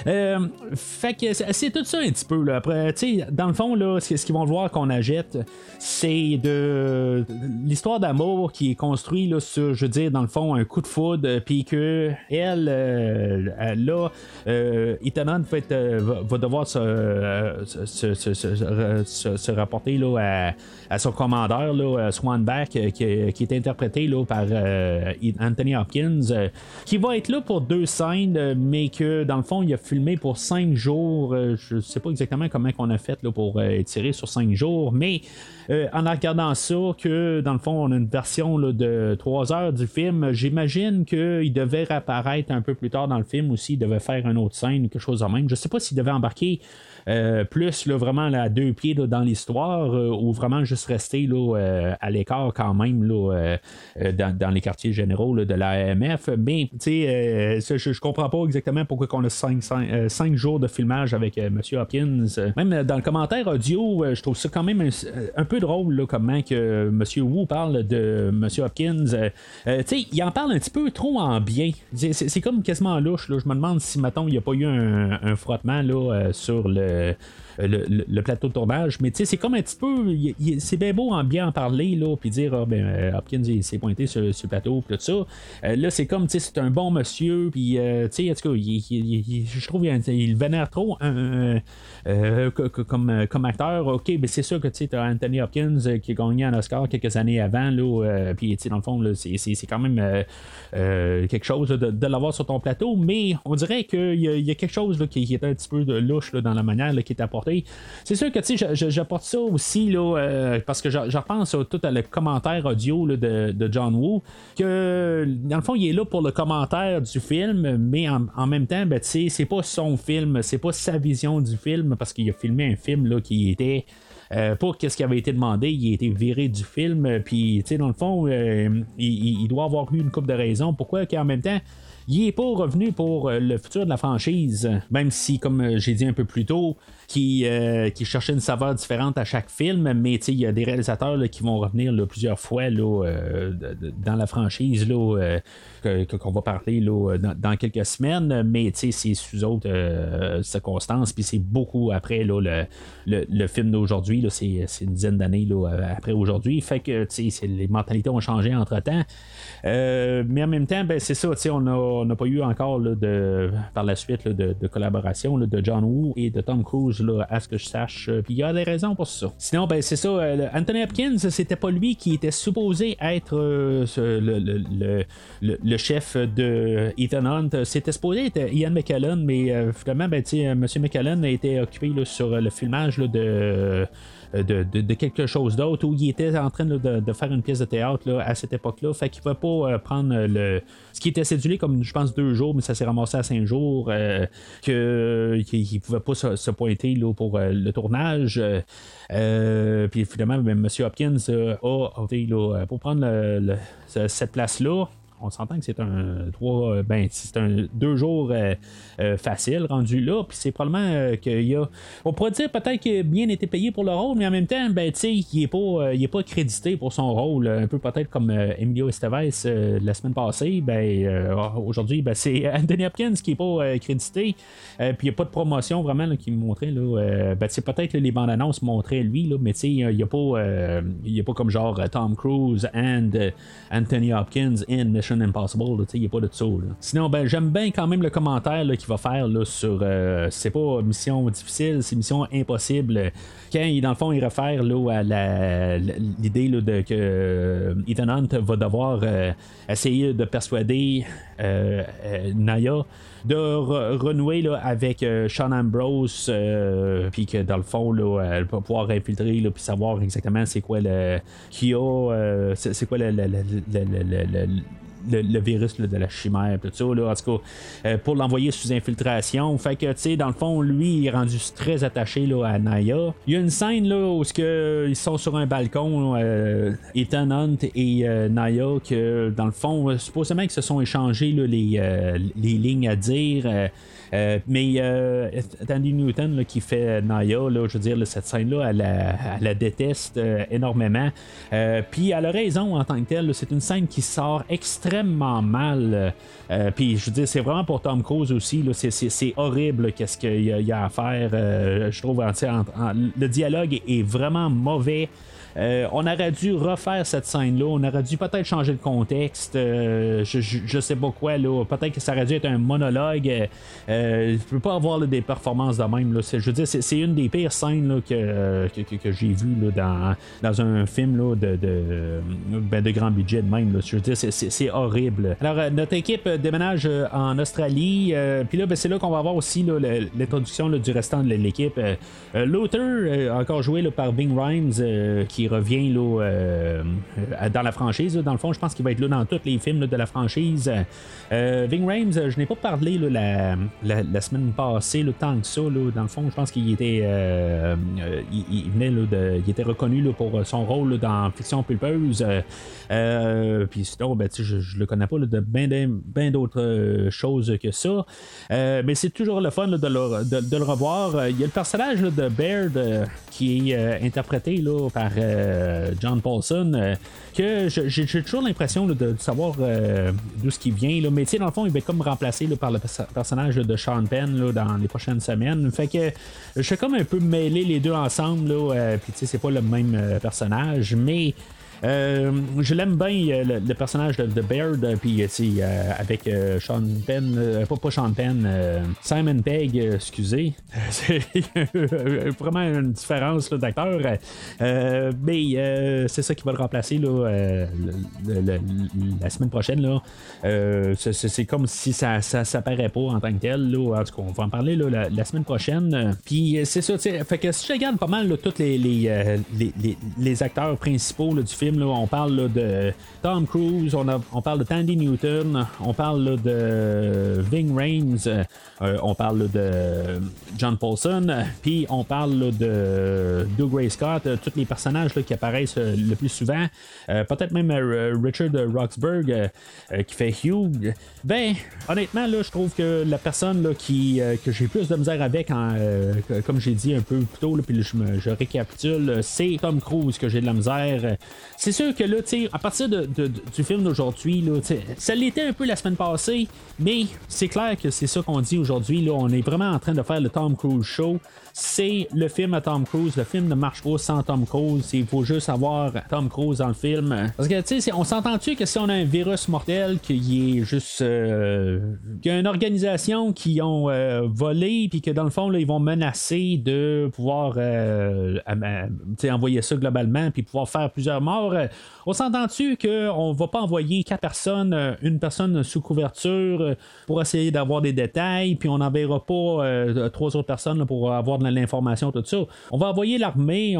fait que c'est, tout ça un petit peu. Là. Après, dans le fond, là, ce qu'ils vont voir qu'on achète, c'est de l'histoire d'amour qui est construit là, sur, je veux dire, dans le fond, un coup de fou euh, puis que elle, euh, là, euh, fait, va, devoir se, se, rapporter là, à, son commandeur, là, Swanback, qui, qui, est interprété par Anthony Hopkins, qui va être là pour deux scènes, mais que dans le fond, il a filmé pour cinq jours. je sais pas exactement comment on a fait là, pour tirer sur cinq jours, mais euh, en regardant ça, que dans le fond, on a une version de 3 heures du film, j'imagine qu'il devait réapparaître un peu plus tard dans le film aussi, il devait faire une autre scène, quelque chose de même. Je sais pas s'il devait embarquer euh, plus là, vraiment là, à deux pieds dans l'histoire euh, ou vraiment juste rester là, euh, à l'écart quand même là, dans, les quartiers généraux de l'AMF. Mais je, je comprends pas exactement pourquoi on a cinq, jours de filmage avec M. Hopkins. Même dans le commentaire audio, je trouve ça quand même un, peu drôle comment que M. Wu parle de M. Hopkins. il en parle un petit peu trop en bien. C'est comme quasiment louche. Je me demande si, mettons, il n'y a pas eu un, un frottement là, sur le Yeah. Euh, le, plateau de tournage. Mais tu sais, c'est comme un petit peu. C'est bien beau en bien en parler, là, puis dire, ah, ben, euh, Hopkins, il s'est pointé sur, le plateau, puis tout ça. Euh, là, c'est comme, tu sais, c'est un bon monsieur, puis, tu sais, en tout cas, je trouve qu'il vénère trop comme, comme acteur. Ok, mais c'est sûr que, tu sais, Anthony Hopkins qui a gagné un Oscar quelques années avant, là, puis, tu sais, dans le fond, c'est quand même quelque chose de, l'avoir sur ton plateau, mais on dirait qu'il y, il y a quelque chose là, qui, est un petit peu de louche là, dans la manière qui est apportée. C'est sûr que j'apporte ça aussi là, euh, parce que je, repense à tout à le commentaire audio de, John Woo, que dans le fond, il est là pour le commentaire du film, mais en, même temps, ben, c'est pas son film, c'est pas sa vision du film, parce qu'il a filmé un film là, qui était. Euh, pour qu'est-ce qui avait été demandé, il a été viré du film. Puis, tu sais, dans le fond, euh, il, doit avoir eu une coupe de raisons. Pourquoi qu'en même temps, il est pas revenu pour euh, le futur de la franchise, même si, comme j'ai dit un peu plus tôt, qui, euh, qui cherchait une saveur différente à chaque film, mais il y a des réalisateurs là, qui vont revenir là, plusieurs fois là, euh, dans la franchise euh, qu'on va parler là, dans, dans quelques semaines, mais c'est sous autres euh, circonstances, puis c'est beaucoup après le, le, le film d'aujourd'hui, c'est, une dizaine d'années après aujourd'hui, fait que les mentalités ont changé entre-temps. Euh, mais en même temps, ben, c'est ça, on n'a on pas eu encore de, par la suite de, de collaboration de John Woo et de Tom Cruise, là, à ce que je sache. Euh, Puis il y a des raisons pour ça. Sinon, ben, c'est ça, euh, Anthony Hopkins, c'était pas lui qui était supposé être euh, le, le- le- le- chef de Ethan Hunt. C'était supposé être Ian McKellen, mais finalement, ben, M. A été occupé là, sur le filmage de de, de- quelque chose d'autre où il était en train de, faire une pièce de théâtre là, à cette époque-là. Fait qu'il ne pouvait pas euh, prendre euh, le. Ce qui était cédulé comme je pense deux jours, mais ça s'est ramassé à cinq jours. euh, qu'il ne pouvait pas se, pointer là, pour euh, le tournage. Euh, euh, puis finalement, ben, M. Hopkins euh, a opté pour prendre cette place-là. On s'entend que c'est un trois, euh, ben c'est deux jours euh, euh, facile rendu là, puis c'est probablement qu'il y a, on pourrait dire peut-être qu'il a bien été payé pour le rôle, mais en même temps, ben tu sais, il est pas, il est pas crédité pour son rôle, un peu peut-être comme Emilio Estevez la semaine passée, ben euh, aujourd'hui, ben c'est Anthony Hopkins qui est pas crédité, puis il n'y a pas de promotion vraiment qui me montrait là, ben c'est peut-être les bandes annonces montraient lui là, mais tu sais, il n'y a pas, a pas comme genre Tom Cruise and Anthony Hopkins in Mission Impossible, là, il n'y a pas de ça. Sinon, ben, j'aime bien quand même le commentaire qu'il va faire là, sur. euh, c'est pas mission difficile, c'est mission impossible. Quand, il- dans le fond, il réfère là, à l'idée de que euh, Ethan Hunt va devoir euh, essayer de persuader euh, Naya de re- renouer là, avec euh, Sean Ambrose, euh, puis que dans le fond, là, elle va pouvoir infiltrer, puis savoir exactement c'est quoi le. qui a. euh, c'est quoi le- le- le- le- le- le- virus de la chimère, tout ça, là, en tout cas, pour l'envoyer sous infiltration. Fait que, tu sais, dans le fond, lui, il est rendu très attaché là, à Naya. Il y a une scène là, où que, ils sont sur un balcon, Ethan Hunt et Naya, que dans le fond, supposément qu'ils se sont échangés les, les lignes à dire. Euh, euh, mais euh, Tandy Newton qui fait Naya, je veux dire, cette scène-là, elle, la- déteste euh, énormément. Puis elle a raison en tant que telle. C'est une scène qui sort extrêmement mal. Puis je veux dire, c'est vraiment pour Tom Cruise aussi. c'est- horrible qu'est-ce qu'il y, a- à faire. Je trouve, le dialogue est vraiment mauvais. Euh, on aurait dû refaire cette scène-là. On aurait dû peut-être changer le contexte. Euh, je, sais pas quoi. Peut-être que ça aurait dû être un monologue. Euh, je peux pas avoir des performances de même. Là. Je veux dire, c'est, une des pires scènes que, que, j'ai vues dans, dans un film de, de, ben, de grand budget de même. Je veux dire, c'est, horrible. Alors, notre équipe déménage en Australie. Puis là, ben, c'est là qu'on va avoir aussi l'introduction du restant de l'équipe. Euh, encore joué par Bing Rhymes, euh, revient là, euh, dans la franchise. Dans le fond, je pense qu'il va être là dans tous les films de la franchise. Euh, Bing Rhymes, euh, je n'ai pas parlé la, la, semaine passée, là, tant que ça. dans le fond, je pense qu'il était, euh, il, de, il était reconnu pour son rôle dans Fiction Pulpeuse. Puis sinon, ben, je, je le connais pas de bien ben d'autres euh, choses que ça. Mais c'est toujours le fun de, le, de- de le revoir. Il y a le personnage de Baird qui est interprété là, par John Paulson. euh, que j'ai toujours l'impression de, savoir euh, d'où ce qui vient. Là. Mais dans le fond, il va être comme remplacé par le perso- personnage de Sean Penn dans les prochaines semaines. Fait que je suis comme un peu mêlé les deux ensemble. Euh, puis tu sais, c'est pas le même euh, personnage, mais. Je l'aime bien, le, personnage de, de Baird, puis avec Sean Penn, pas, pas Sean Penn, Simon Pegg, excusez. C'est vraiment une différence d'acteur. mais c'est ça qui va le remplacer la semaine prochaine. Là. c'est, comme si ça, ça, ça paraît pas en tant que tel. Là. En tout cas, on va en parler la, semaine prochaine. Puis c'est ça, fait que si je regarde pas mal tous les, les, les, les, acteurs principaux du film, on parle de Tom Cruise, on, parle de Tandy Newton, on parle de Ving Rhames, euh, on parle de John Paulson, puis on parle de Doug Gray Scott, euh, tous les personnages qui apparaissent euh, le plus souvent, peut-être même Richard Roxburgh qui fait Hugh. Ben, honnêtement, je trouve que la personne qui, que j'ai plus de misère avec, comme j'ai dit un peu plus tôt, puis je récapitule, c'est Tom Cruise que j'ai de la misère. C'est sûr que là, à partir du film d'aujourd'hui, ça l'était un peu la semaine passée, mais c'est clair que c'est ça qu'on dit aujourd'hui. On est vraiment en train de faire le Tom Cruise Show c'est le film à Tom Cruise. Le film ne marche pas sans Tom Cruise. Il faut juste avoir Tom Cruise dans le film. Parce que, tu sais, on s'entend-tu que si on a un virus mortel qui est juste. Euh, qu'il y a une organisation qui ont euh, volé, puis que dans le fond, ils vont menacer de pouvoir euh, envoyer ça globalement, puis pouvoir faire plusieurs morts. On s'entend-tu qu'on va pas envoyer quatre personnes, une personne sous couverture pour essayer d'avoir des détails, puis on n'enverra pas trois autres personnes pour avoir de l'information, tout ça. On va envoyer l'armée,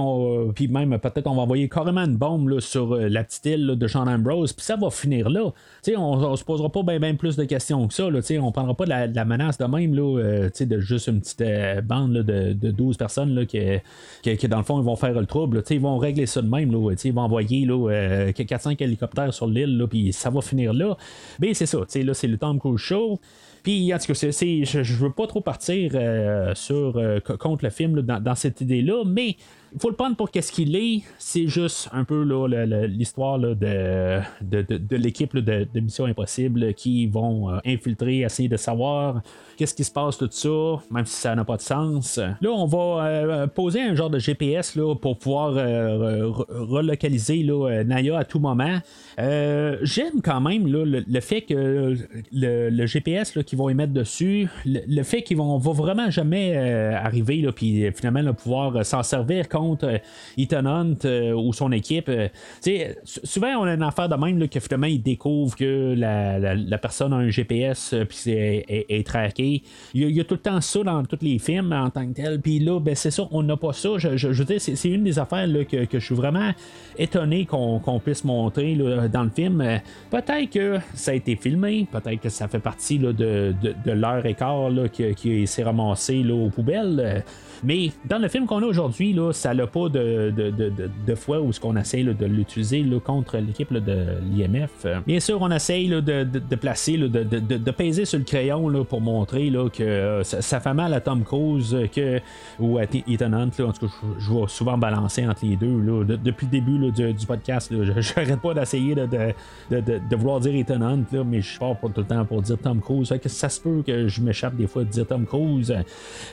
puis même peut-être on va envoyer carrément une bombe sur euh, la petite île de Sean Ambrose, puis ça va finir là. on, on se posera pas bien plus de questions que ça. Là, on prendra pas de la, menace de même là, euh, de juste une petite euh, bande de, 12 personnes là, qui, dans le fond, ils vont faire le trouble. Ils vont régler ça de même. Là, ils vont envoyer là, 4-5 hélicoptères sur l'île, puis ça va finir là. Mais c'est ça, là, c'est le Tom Cruise Show. Puis, en tout cas, je, je veux pas trop partir euh, sur euh, contre le film dans, dans, cette idée-là, mais il faut le prendre pour qu'est-ce qu'il est. C'est juste un peu l'histoire de, de, l'équipe de, Mission Impossible qui vont euh, infiltrer, essayer de savoir qu'est-ce qui se passe tout ça, même si ça n'a pas de sens. Là, on va euh, poser un genre de GPS là, pour pouvoir euh, relocaliser là, Naya à tout moment. J'aime quand même le, fait que le, GPS qu'ils vont émettre dessus, le, fait qu'ils vont va vraiment jamais arriver, puis finalement pouvoir s'en servir contre euh, Ethan Hunt euh, ou son équipe. Euh, souvent, on a une affaire de même que finalement, ils découvrent que la, personne a un GPS puis est, est, traqué. Il y, a, tout le temps ça dans tous les films en tant que tel. Puis là, ben, c'est ça, on n'a pas ça. Je, veux dire, c'est, une des affaires que, je suis vraiment étonné qu'on, puisse montrer dans le film. Peut-être que ça a été filmé, peut-être que ça fait partie de, de, de l'heure et quart qui, qui s'est ramassé aux poubelles. Mais dans le film qu'on a aujourd'hui, là, ça n'a pas de, de, de, de, fois où ce qu'on essaye de l'utiliser contre l'équipe de l'IMF. Bien sûr, on essaye de, placer, de, peser sur le crayon pour montrer que euh, ça, fait mal à Tom Cruise que, ou à Ethan Hunt. en tout cas, je, vais souvent balancer entre les deux. depuis le début du, podcast, je n'arrête pas d'essayer de, vouloir dire Ethan Hunt, mais je pars pas tout le temps pour dire Tom Cruise. ça se peut que je m'échappe des fois de dire Tom Cruise.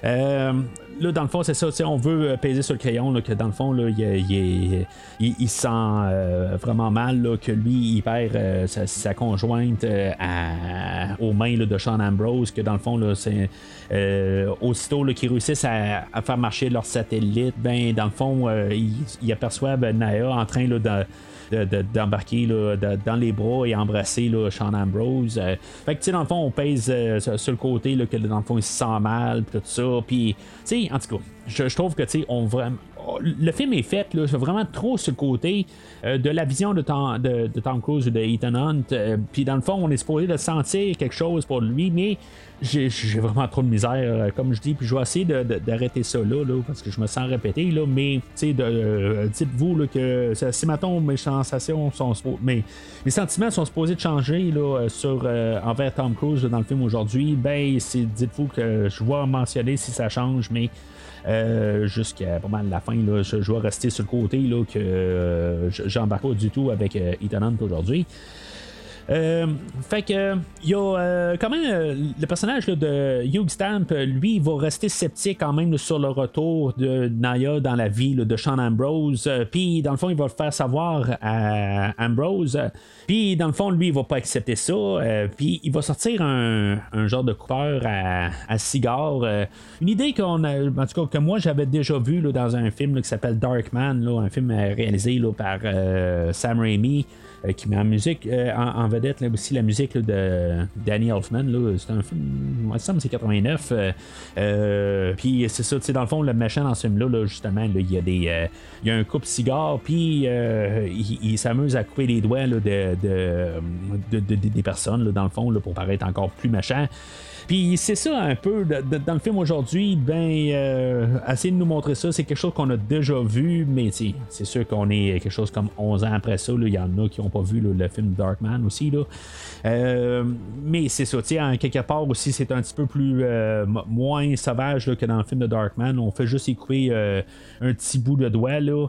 Euh, là, dans le fond, c'est ça. On veut euh, peser sur le crayon que dans le fond, là, il, il, sent euh, vraiment mal que lui, il perd euh, sa, conjointe aux mains de Sean Ambrose, que dans le fond, c'est aussitôt qu'ils réussissent à, faire marcher leur satellite, ben dans le fond, il, aperçoit Naya en train de d'embarquer dans les bras et embrasser là, Sean Ambrose. fait que, tu sais, dans le fond, on pèse sur le côté là, que dans le fond, il se sent mal, tout ça. Puis, tu sais, en tout cas, je, trouve que, tu sais, on vraiment le film est fait là, vraiment trop le côté euh, de la vision de Tom, de, Tom Cruise ou de Ethan Hunt. Euh, puis dans le fond, on est supposé de sentir quelque chose pour lui, mais j'ai, vraiment trop de misère, euh, comme je dis. Puis je vais essayer d'arrêter ça là, parce que je me sens répété. Là, mais dites-vous là, que si maintenant mes sensations sont mes, mes sentiments sont supposés de changer là, envers Tom Cruise dans le film aujourd'hui, ben dites-vous que je vais mentionner si ça change, mais euh, jusqu'à pas mal la fin. Là, je, vais rester sur le côté là, que euh, j'embarque pas du tout avec euh, Ethan aujourd'hui. Euh, fait que il y a euh, quand même euh, le personnage de Hugh Stamp, lui, il va rester sceptique quand même sur le retour de Naya dans la vie de Sean Ambrose. Puis dans le fond, il va le faire savoir à Ambrose. Puis dans le fond, lui, il va pas accepter ça. Puis il va sortir un, genre de coupeur à, cigare. Une idée qu'on a, en tout cas que moi j'avais déjà vu là, dans un film qui s'appelle Darkman, un film réalisé par Sam Raimi. Euh, qui met en musique euh, en, en vedette là, aussi la musique là, de Danny Elfman c'est un film moi, il me c'est 89 euh, puis c'est ça tu sais dans le fond le méchant dans ce film là, justement il y a des il y a un coupe cigare puis il, il s'amuse à couper les doigts de, de, de- de- de- des personnes dans le fond pour paraître encore plus méchant puis c'est ça un peu dans le film aujourd'hui, ben euh, essayer de nous montrer ça, c'est quelque chose qu'on a déjà vu, mais c'est sûr qu'on est quelque chose comme 11 ans après ça. Il y en a qui n'ont pas vu là, le film Darkman aussi. Là. Euh, mais c'est ça, en quelque part aussi, c'est un petit peu plus euh, moins sauvage que dans le film de Darkman. On fait juste écouper euh, un petit bout de doigt là.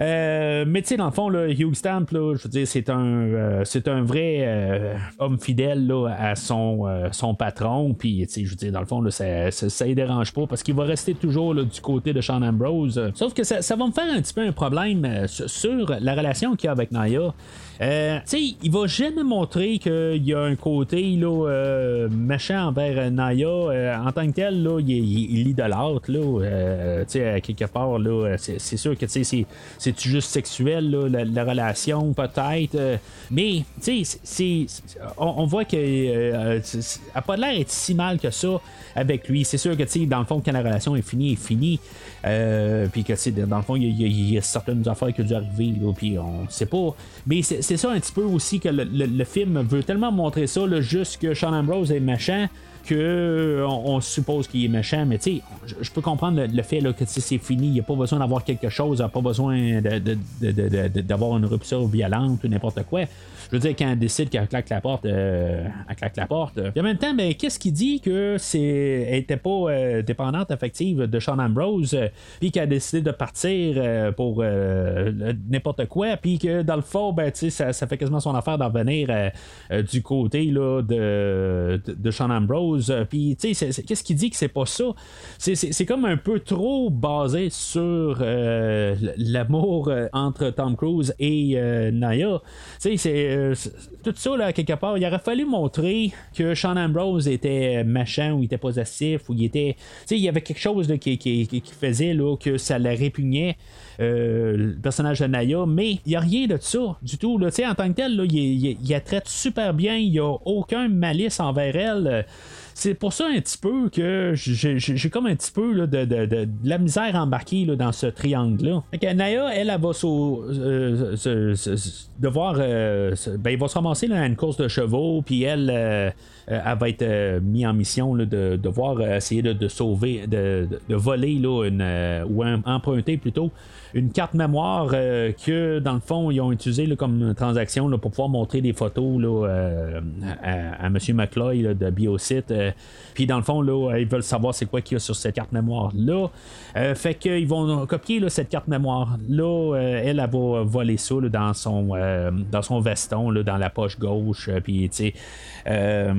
Mais tu sais, dans le fond, là, Hugh Stamp, je veux dire, c'est un, un vrai homme fidèle à son, patron. Puis, tu sais, je veux dire, dans le fond, ça, ça, ça y dérange pas parce qu'il va rester toujours du côté de Sean Ambrose. Sauf que ça, ça va me faire un petit peu un problème sur la relation qu'il a avec Naya. Euh, tu sais, il va jamais montrer qu'il y a un côté là, euh, méchant envers euh, Naya. Euh, en tant que tel, là, il, l'idolâtre. Là, euh, tu sais, quelque part, là, c'est, c'est sûr que c'est, c'est juste sexuel, là, la, la relation, peut-être. mais, tu sais, c'est, on, voit qu'elle euh, c'est- c'est- elle a pas l'air d'être si mal que ça avec lui. C'est sûr que, tu sais, dans le fond, quand la relation est finie, est finie. Puis que, dans le fond, il y, a- il y a certaines affaires qui ont dû arriver, là, puis on sait pas. Mais c'est, c'est ça un petit peu aussi que le, film veut tellement montrer ça, juste que Sean Ambrose est méchant que euh, on, suppose qu'il est méchant, mais tu sais, je, peux comprendre le, fait là, que c'est fini, il n'y a pas besoin d'avoir quelque chose, il n'y a pas besoin de- de- de- d'avoir une rupture violente ou n'importe quoi. Je veux dire, quand elle décide qu'elle claque la porte, euh, elle claque la porte. Puis en même temps, ben, qu'est-ce qui dit que c'est elle était pas euh, dépendante affective de Sean Ambrose, euh, puis qu'elle a décidé de partir pour n'importe quoi, puis que dans le fond, ben, ça, ça fait quasiment son affaire d'en venir du côté là, de, de, Sean Ambrose. Puis, tu sais, qu'est-ce qui dit que c'est pas ça? C'est- comme un peu trop basé sur euh, l'amour entre Tom Cruise et euh, Naya. Tu sais, c'est euh, tout ça, là, quelque part, il aurait fallu montrer que Sean Ambrose était machin ou il était possessif ou il était. Tu sais, il y avait quelque chose là, qui, qui, qui- faisait là, que ça la répugnait. euh, le personnage de Naya, mais il n'y a rien de ça du tout. Là. Tu sais, En tant que tel, là, il, il- il la traite super bien, il n'y a aucun malice envers elle. Euh, C'est pour ça un petit peu que j'ai comme un petit peu de, de- de- la misère embarquée là, dans ce triangle-là. Naya, elle, elle va euh, se- se- devoir. euh, ben, il va se ramasser là, à une course de chevaux, puis elle, euh, euh, elle va être euh, mise en mission là, de devoir euh, essayer de, sauver, de, voler là, une, euh, ou em- emprunter plutôt une carte mémoire euh, que dans le fond ils ont utilisé là, comme transaction là, pour pouvoir montrer des photos là, euh, à, M. McCloy de Biosite. euh, puis dans le fond, là, ils veulent savoir c'est quoi qu'il y a sur cette carte mémoire-là. Fait qu'ils vont copier cette carte mémoire-là. Elle, elle va voler ça dans, son, dans son veston, dans la poche gauche. Puis, tu sais,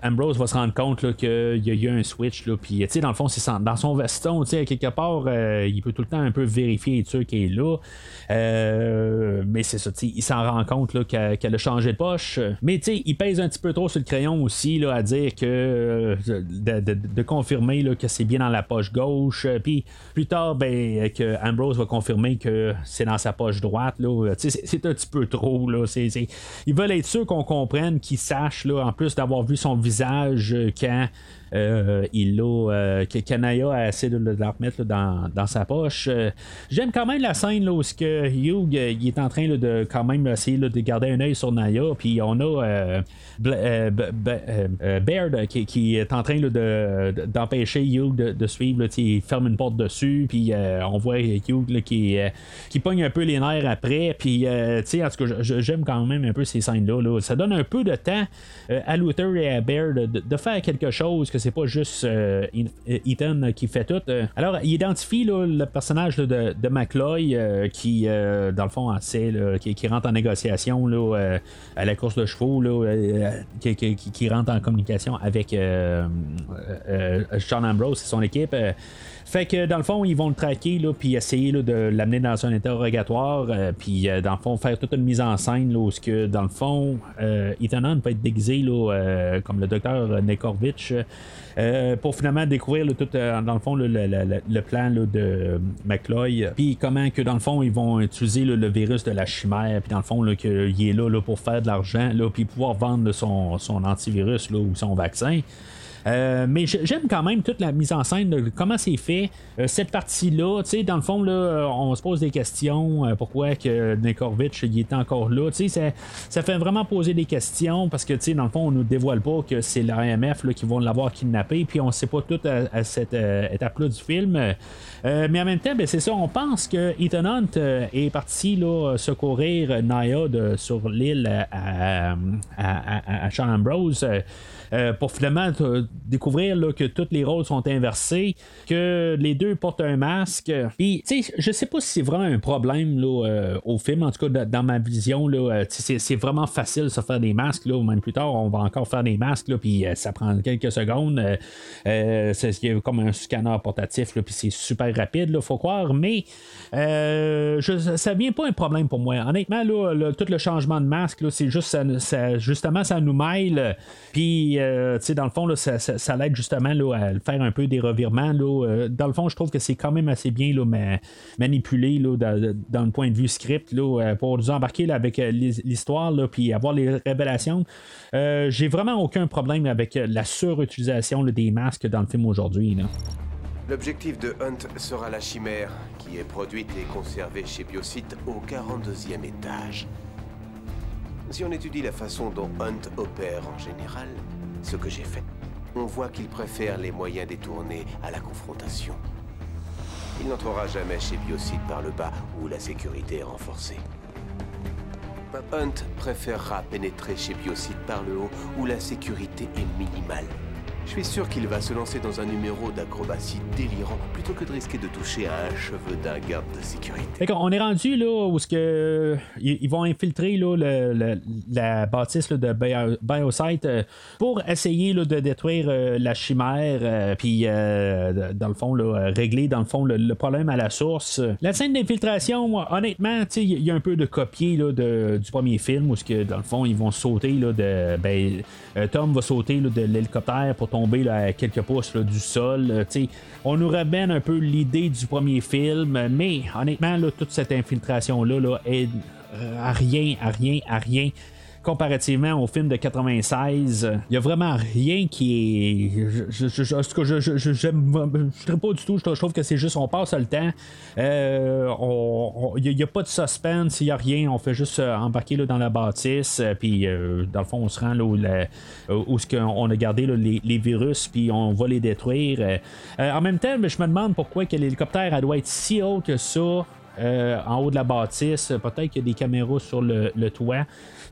Ambrose va se rendre compte qu'il y a eu un switch. Puis, tu sais, dans le fond, c'est dans son veston, tu sais, quelque part, il peut tout le temps un peu vérifier sûr qu'il est là. Euh, mais c'est ça, il s'en rend compte qu'elle, a changé de poche. Mais il pèse un petit peu trop sur le crayon aussi là, à dire que euh, de, confirmer là, que c'est bien dans la poche gauche. Puis plus tard, ben, que Ambrose va confirmer que c'est dans sa poche droite. C'est, un petit peu trop. Là. C'est- Ils veulent être sûrs qu'on comprenne, qu'ils sachent, là, en plus d'avoir vu son visage euh, quand euh, il l'a, euh, que Kanaya a essayé de la remettre dans, dans sa poche. Euh, j'aime quand même la scène là, où ce que Hugh euh, il est en train de quand même essayer de garder un œil sur Naya. Puis on a Baird qui, qui est en train d'empêcher Hugh de, de suivre. Il ferme une porte dessus. Puis on voit Hugh qui, qui pogne un peu les nerfs après. Puis en tout cas, j'aime quand même un peu ces scènes-là. là. Ça donne un peu de temps à Luther et à Baird de, faire quelque chose, c'est pas juste euh, Ethan qui fait tout. Alors, il identifie le personnage de, de McCloy qui, dans le fond, essaie, qui, rentre en négociation à la course de chevaux, qui, qui, rentre en communication avec Sean Ambrose et son équipe. Fait que dans le fond, ils vont le traquer, là, puis essayer là, de l'amener dans un interrogatoire, euh, puis euh, dans le fond, faire toute une mise en scène, là, où ce que dans le fond, euh, Ethan Hunt peut être déguisé là, euh, comme le docteur Nekorvich. pour finalement découvrir tout, dans le fond le, plan de McCloy, puis comment que dans le fond ils vont utiliser le virus de la chimère, puis dans le fond qu'il est là, pour faire de l'argent, puis pouvoir vendre son, son antivirus ou son vaccin. Euh, mais j'aime quand même toute la mise en scène de comment c'est fait. Euh, cette partie-là, tu sais, dans le fond, là, on se pose des questions. Euh, pourquoi que Nekovic il est encore là? Tu sais, ça, fait vraiment poser des questions parce que, tu sais, dans le fond, on nous dévoile pas que c'est l'AMF qui vont l'avoir kidnappé, puis on sait pas tout à, cette étape-là du film. mais en même temps, ben, c'est ça, on pense que Ethan Hunt est parti là, secourir Naya sur l'île à, à, à, Ambrose. Euh, pour finalement découvrir là, que tous les rôles sont inversés, que les deux portent un masque. Puis, tu sais, je sais pas si c'est vraiment un problème là, euh, au film, en tout cas dans ma vision, là, euh, c'est, vraiment facile de se faire des masques, là, même plus tard, on va encore faire des masques, là, puis ça prend quelques secondes. c'est comme un scanner portatif, puis c'est super rapide, il faut croire, mais je, ça vient pas un problème pour moi. Honnêtement, là, tout le changement de masque, c'est juste justement, ça nous mêle. Puis euh, dans le fond, ça, l'aide justement à faire un peu des revirements. Euh, dans le fond, je trouve que c'est quand même assez bien manipulé là, dans, le point de vue script euh, pour nous embarquer avec l'histoire puis avoir les révélations. J'ai vraiment aucun problème avec la surutilisation des masques dans le film aujourd'hui. L'objectif de Hunt sera la chimère, qui est produite et conservée chez Biocyte au 42e étage. Si on étudie la façon dont Hunt opère en général, ce que j'ai fait. On voit qu'il préfère les moyens détournés à la confrontation. Il n'entrera jamais chez Biocide par le bas, où la sécurité est renforcée. Hunt préférera pénétrer chez Biocide par le haut, où la sécurité est minimale. Je suis sûr qu'il va se lancer dans un numéro d'acrobatie délirant plutôt que de risquer de toucher à un cheveu d'un garde de sécurité. on est rendu là où ce que ils vont infiltrer là, la bâtisse de Biosite euh, pour essayer là, de détruire euh, la chimère euh, puis dans le fond régler dans le fond le, problème à la source. La scène d'infiltration, honnêtement, il y a un peu de copier là, du premier film où ce que dans le fond ils vont sauter là, de ben, Tom va sauter de l'hélicoptère pour tomber à quelques pouces du sol. Euh, on nous ramène un peu l'idée du premier film, mais honnêtement, toute cette infiltration-là là, est euh, à rien, à rien, à rien comparativement au film de 96, il y a vraiment rien qui est. Je, je, je, je, je pas du tout. Je trouve que c'est juste on passe le temps. Euh, il n'y a, pas de suspense, il n'y a rien. On fait juste euh, embarquer dans la bâtisse. Euh, puis dans le fond, on se rend là où, on a gardé les, virus, puis on va les détruire. en même temps, je me demande pourquoi l'hélicoptère doit être si haut que ça. en haut de la bâtisse, peut-être qu'il y a des caméras sur le toit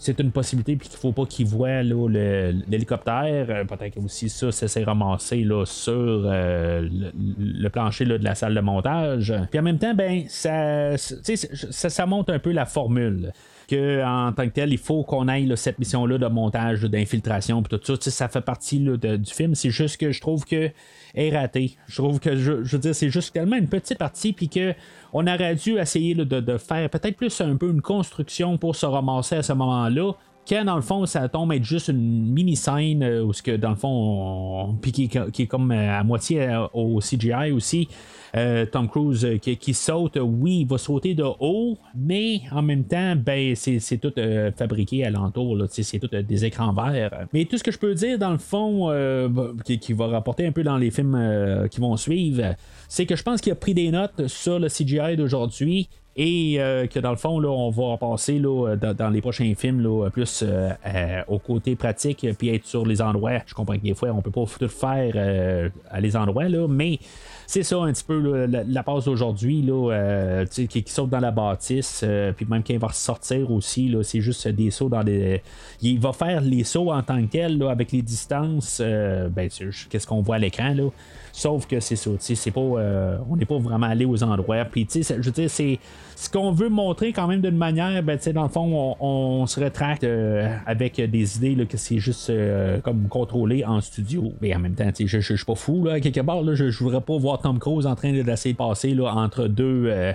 c'est une possibilité, puis qu'il faut pas qu'ils voient l'hélicoptère. Euh, peut-être que aussi ça, ça s'est ramassé là, sur euh, le, plancher de la salle de montage. Puis en même temps, ben, ça, ça, ça monte un peu la formule que en tant que tel, il faut qu'on aille cette mission-là de montage, d'infiltration, puis tout ça. Ça fait partie du film. C'est juste que je trouve que est raté. Je trouve que je, veux dire, c'est juste tellement une petite partie, puis que on aurait dû essayer de, faire peut-être plus un peu une construction pour se ramasser à ce moment-là. Quand dans le fond, ça tombe être juste une mini-scène, euh, ce que dans le fond, puis qui, est comme à moitié euh, au CGI aussi. Euh, Tom Cruise euh, qui, saute, oui, il va sauter de haut, mais en même temps, ben, c'est tout euh, fabriqué alentour, c'est tout des écrans verts. Mais tout ce que je peux dire, dans le fond, qui, va rapporter un peu dans les films qui vont suivre, c'est que je pense qu'il a pris des notes sur le CGI d'aujourd'hui et que dans le fond, là, on va passer là, dans, les prochains films là, plus au côté pratique, puis être sur les endroits. Je comprends que des fois, on peut pas tout faire à les endroits, là, mais c'est ça un petit peu la, passe d'aujourd'hui là, qui, saute dans la bâtisse, puis même quand il va sortir aussi, là, c'est juste des sauts dans des. Il va faire les sauts en tant que tel avec les distances. ben, qu'est-ce qu'on voit à l'écran là. Sauf que c'est ça, c'est pas, on n'est pas vraiment allé aux endroits. Puis, je veux dire, c'est ce qu'on veut montrer quand même d'une manière, ben, dans le fond, on, se rétracte euh, avec des idées là, que c'est juste euh, comme contrôlé en studio. Mais en même temps, je, je, suis pas fou, là, quelque part, là, je, je voudrais pas voir Tom Cruise en train d'essayer de passer là, entre deux, euh,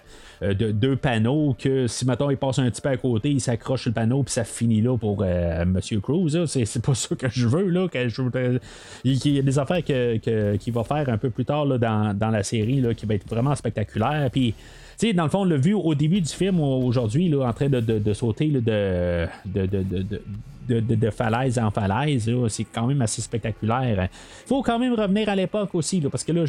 deux panneaux, que si maintenant il passe un petit peu à côté, il s'accroche le panneau, puis ça finit là pour Monsieur Cruise. C'est, pas ça que je veux. Là, que je, il y a des affaires que, qu'il va faire un peu plus tard là, dans, dans la série là, qui va être vraiment spectaculaire. Puis dans le fond, on l'a vu au début du film aujourd'hui, en train de, sauter de, de, falaise en falaise. C'est quand même assez spectaculaire. Faut quand même revenir à l'époque aussi, parce que là,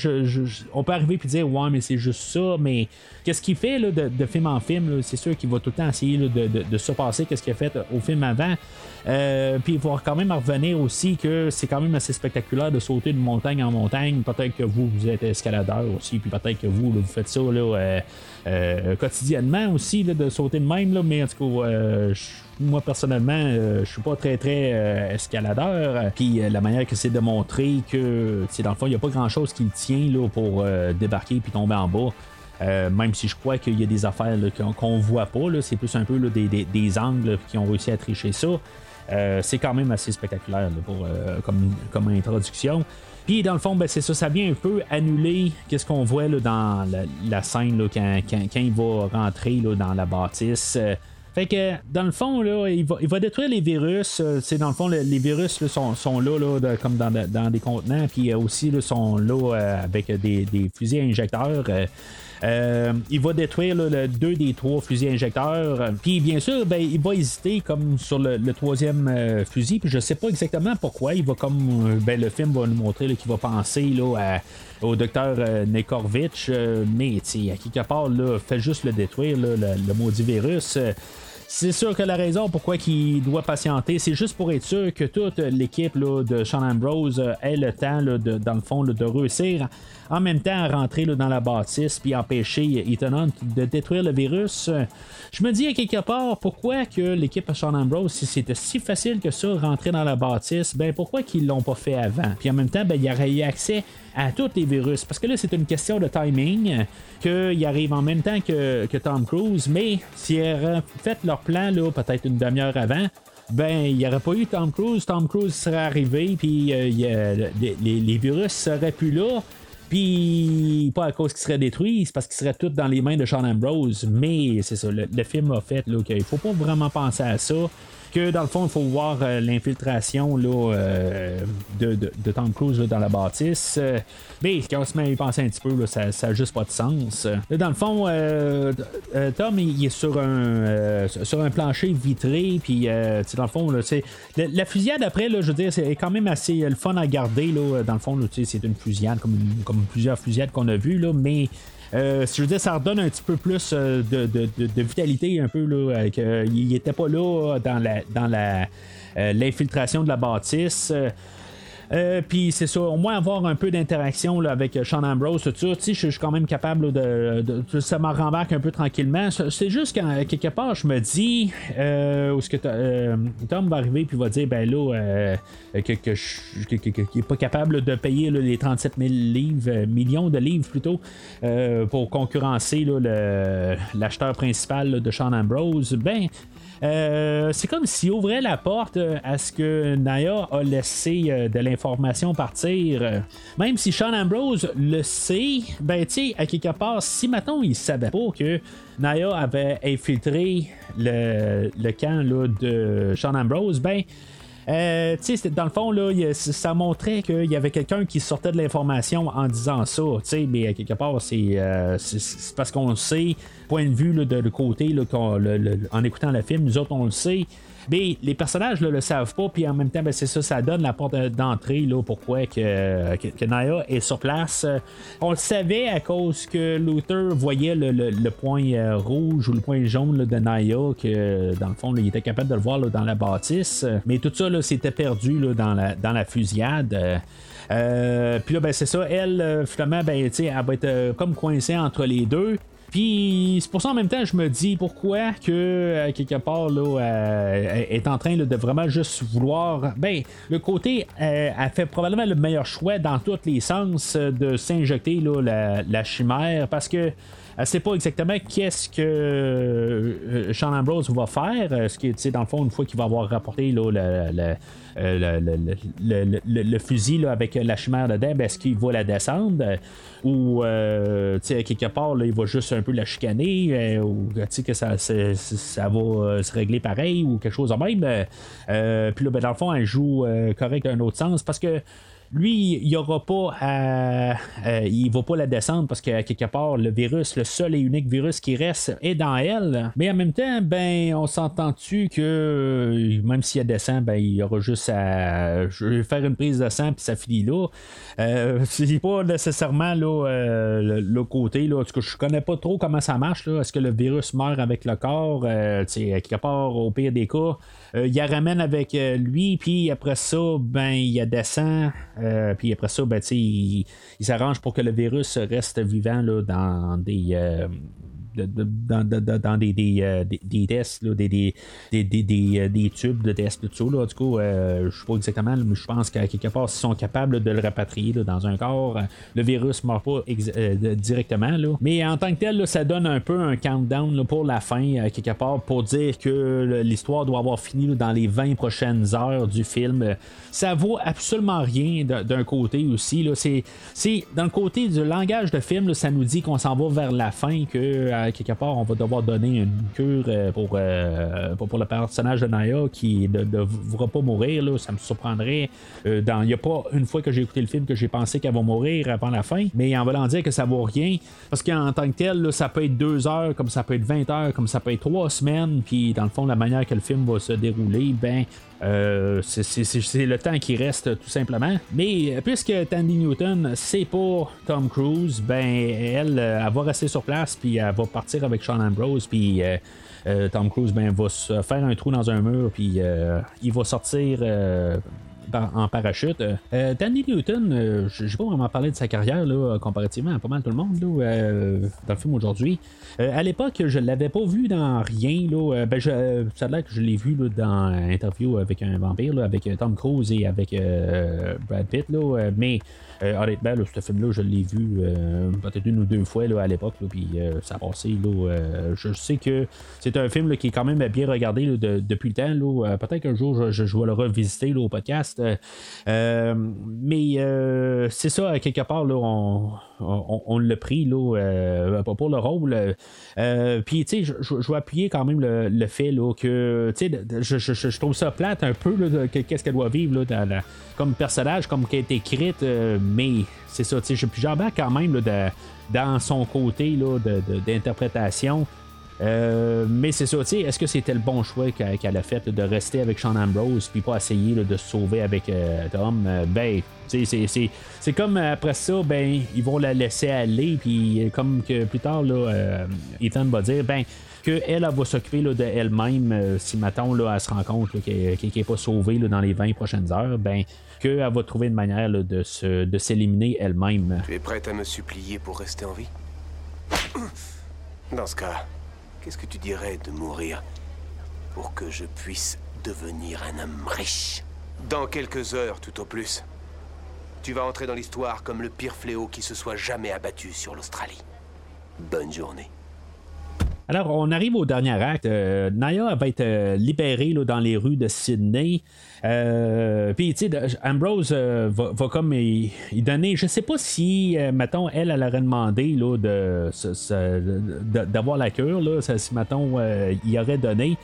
on peut arriver et dire Ouais, mais c'est juste ça, mais qu'est-ce qu'il fait de, film en film C'est sûr qu'il va tout le temps essayer de, se passer qu'est-ce qu'il a fait au film avant. Euh, puis il va quand même revenir aussi que c'est quand même assez spectaculaire de sauter de montagne en montagne. Peut-être que vous, vous êtes escaladeur aussi, puis peut-être que vous, vous faites ça euh, euh, quotidiennement aussi, de sauter de même. Là, mais en tout cas, moi personnellement, je suis pas très très escaladeur. Puis la manière que c'est de montrer que, dans le fond, il n'y a pas grand chose qui le tient là, pour débarquer puis tomber en bas. même si je crois qu'il y a des affaires qu'on voit pas, c'est plus un peu des, des, angles qui ont réussi à tricher ça. Euh, c'est quand même assez spectaculaire pour, euh, comme, introduction. Puis dans le fond, ben, c'est ça, ça vient un peu annuler qu'est-ce qu'on voit là, dans la, scène là, quand, il va rentrer là, dans la bâtisse. Fait que dans le fond, là, il, va, il va détruire les virus. c'est dans le fond, les virus sont, sont, là, là comme dans, dans, des contenants, puis aussi là, sont là euh, avec des, des, fusils injecteurs. Euh, il va détruire le, deux des trois fusils injecteurs. Puis bien sûr, ben, il va hésiter comme sur le, troisième euh, fusil. Puis je sais pas exactement pourquoi. Il va comme euh, ben, le film va nous montrer qu'il va penser là, au docteur Nekorvitch. mais à quelque part, là, fait juste le détruire, le, le maudit virus. C'est sûr que la raison pourquoi il doit patienter, c'est juste pour être sûr que toute l'équipe de Sean Ambrose ait le temps, de, dans le fond, de réussir en même temps rentrer dans la bâtisse puis empêcher Ethan Hunt de détruire le virus. Je me dis à quelque part pourquoi que l'équipe à Sean Ambrose, si c'était si facile que ça, rentrer dans la bâtisse, ben pourquoi qu'ils l'ont pas fait avant? Puis en même temps, ben, il y aurait eu accès à tous les virus. Parce que là, c'est une question de timing, qu'il arrive en même temps que, Tom Cruise, mais s'ils auraient fait leur plan là, peut-être une demi-heure avant, ben, il n'y aurait pas eu Tom Cruise. Tom Cruise serait arrivé, puis euh, les, les, virus seraient plus là. Puis, pas à cause qu'il serait détruit, c'est parce qu'il serait tout dans les mains de Sean Ambrose. Mais c'est ça, le, film a fait qu'il faut pas vraiment penser à ça que dans le fond, il faut voir euh, l'infiltration là, euh, de, de, Tom Cruise dans la bâtisse. Euh, mais quand on se met à y penser un petit peu, ça n'a juste pas de sens. dans le fond, Tom, il, est sur un, sur un plancher vitré, puis dans le fond, là, la, la, fusillade après, là, je veux dire, c'est quand même assez le fun à garder. Là, dans le fond, c'est une fusillade comme, comme plusieurs fusillades qu'on a vues, là, mais euh, je veux dire, ça redonne un petit peu plus euh, de, vitalité, un peu. Là, il n'était pas là dans la dans la euh, l'infiltration de la bâtisse. Euh, puis c'est ça, au moins avoir un peu d'interaction avec euh, Sean Ambrose, tout ça. Je suis quand même capable de, Ça m'en rembarque un peu tranquillement. C'est juste qu'à quelque part, je me dis euh, où ce que Tom va arriver puis va dire ben là que, qu'il n'est pas capable de payer les 37 000 livres, millions de livres plutôt pour concurrencer l'acheteur principal de Sean Ambrose. Ben euh, c'est comme s'il ouvrait la porte euh, à ce que Naya a laissé euh, de l'information partir. Même si Sean Ambrose le sait, ben tu à quelque part, si maintenant il savait pas que Naya avait infiltré le, le camp là, de Sean Ambrose, ben euh, dans le fond, là, ça montrait qu'il y avait quelqu'un qui sortait de l'information en disant ça. Mais quelque part, euh, c'est, parce qu'on le sait, point de vue de, côté, en écoutant le film, nous autres, on le sait. Mais les personnages le savent pas, puis en même temps, ben, c'est ça, ça donne la porte d'entrée là, pourquoi que, que, Naya est sur place. On le savait à cause que Luther voyait le, point rouge ou le point jaune de Naya, que dans le fond, il était capable de le voir dans la bâtisse. Mais tout ça, c'était perdu dans, la, dans la fusillade. Euh, puis là, ben, c'est ça. Elle, euh, finalement, ben, elle va être euh, comme coincée entre les deux. Puis c'est pour ça en même temps, je me dis pourquoi que quelque part là, est en train de vraiment juste vouloir. Ben, le côté, elle fait probablement le meilleur choix dans tous les sens de s'injecter la, la chimère parce que elle sait pas exactement qu'est-ce que euh, Sean Ambrose va faire. Ce qui dans le fond, une fois qu'il va avoir rapporté là, le, fusil là, avec la chimère dedans, ben, est-ce qu'il va la descendre? Ou euh, quelque part il va juste un peu la chicaner euh, ou que ça, va se régler pareil ou quelque chose de même. puis là, ben, dans le fond, elle joue correct dans un autre sens parce que lui, il aura pas à, il va pas la descendre parce que quelque part, le virus, le seul et unique virus qui reste est dans elle. Mais en même temps, ben, on s'entend-tu que même si elle descend, ben, il y aura juste à faire une prise de sang puis ça finit là. Euh, c'est pas nécessairement là, euh, le, côté. Là, parce que je connais pas trop comment ça marche. Est-ce que le virus meurt avec le corps? Euh, quelque part, au pire des cas, il la ramène avec lui, puis après ça, ben, il descend. Euh, puis après ça, ben, il, il s'arrange pour que le virus reste vivant là, dans des, euh, dans, des, des, euh, des, tests, là, des, des, des, euh, des, tubes de tests, tout ça. Là. Du coup, euh, je sais pas exactement, mais je pense qu'à quelque part, s'ils sont capables de le rapatrier dans un corps, le virus ne meurt pas directement. Là. Mais en tant que tel, ça donne un peu un countdown pour la fin, quelque part, pour dire que l'histoire doit avoir fini dans les 20 prochaines heures du film. Ça vaut absolument rien d'un côté aussi. C'est, dans le côté du langage de film, ça nous dit qu'on s'en va vers la fin, que quelque part, on va devoir donner une cure euh, euh, pour, pour, le personnage de Naya qui ne devra pas mourir. Là, ça me surprendrait. Euh, il n'y a pas une fois que j'ai écouté le film que j'ai pensé qu'elle va mourir avant la fin, mais en voulant dire que ça vaut rien. Parce qu'en tant que tel, ça peut être deux heures, comme ça peut être 20 heures, comme ça peut être trois semaines, puis dans le fond, la manière que le film va se dérouler, ben, c'est le temps qui reste tout simplement. Mais puisque Tandy Newton, c'est pas Tom Cruise, ben elle, elle va rester sur place puis elle va partir avec Sean Ambrose, puis euh, euh, Tom Cruise ben, va faire un trou dans un mur, puis euh, il va sortir en parachute. Danny Newton, je n'ai pas vraiment parlé de sa carrière là, comparativement à pas mal tout le monde là, dans le film aujourd'hui. à l'époque, je l'avais pas vu dans rien. Là, ben, je, ça a l'air que je l'ai vu dans interview avec un vampire, avec Tom Cruise et avec Brad Pitt. Là, mais euh, honnêtement, ce film-là, je l'ai vu euh, peut-être une ou deux fois à l'époque, puis euh, ça a passé. Je sais que c'est un film qui est quand même bien regardé depuis le temps. peut-être qu'un jour, je, je, vais le revisiter au podcast. Mais c'est ça, quelque part, là, on, on, l'a pris là, pour le rôle. puis, tu sais, je, vais appuyer quand même le, fait là, que, tu sais, je, trouve ça plate un peu, qu'est-ce qu'elle doit vivre là, comme personnage, comme qu'elle est écrite mais c'est ça, tu sais, j'embarque quand même dans son côté d'interprétation. Euh, mais c'est ça, tu sais, est-ce que c'était le bon choix qu'elle a fait de rester avec Sean Ambrose puis pas essayer de se sauver avec euh, Tom? Euh, ben, c'est comme après ça, ben, ils vont la laisser aller, puis comme que plus tard, là, Ethan va dire, ben, qu'elle elle, va s'occuper d'elle-même si maintenant là, elle se rend compte qu'elle n'est pas sauvée dans les 20 prochaines heures, ben qu'elle va trouver une manière de, se, de s'éliminer elle-même. Tu es prête à me supplier pour rester en vie? Dans ce cas, qu'est-ce que tu dirais de mourir pour que je puisse devenir un homme riche? Dans quelques heures, tout au plus. Tu vas entrer dans l'histoire comme le pire fléau qui se soit jamais abattu sur l'Australie. Bonne journée. Alors, on arrive au dernier acte. Euh, Naya va être euh, libérée dans les rues de Sydney. Euh, puis, tu sais, Ambrose va, comme il, donner. Je sais pas si, mettons, elle, elle aurait demandé là, de, d'avoir la cure, là, si, mettons, il aurait donné.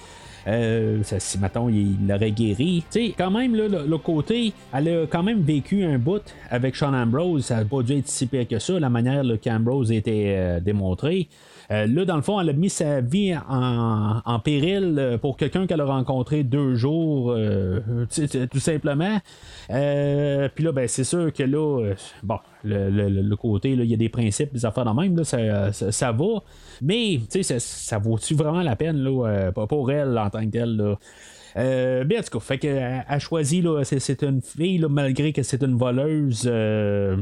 Si mettons il l'aurait guéri. Tu sais, quand même, là, le, côté, elle a quand même vécu un bout avec Sean Ambrose. Ça n'a pas dû être si pire que ça, la manière qu'Ambrose était euh, démontré. Euh, là, dans le fond, elle a mis sa vie en, péril euh, pour quelqu'un qu'elle a rencontré deux jours, euh, tout simplement. Puis là, ben, c'est sûr que là, bon, le, côté, il y a des principes, des affaires de même, ça, ça, va. Mais, tu sais, ça, ça vaut-tu vraiment la peine, là, pour elle en tant que telle, là? Euh, bien, en tout cas, fait qu'elle a choisi, c'est, une fille, là, malgré que c'est une voleuse euh,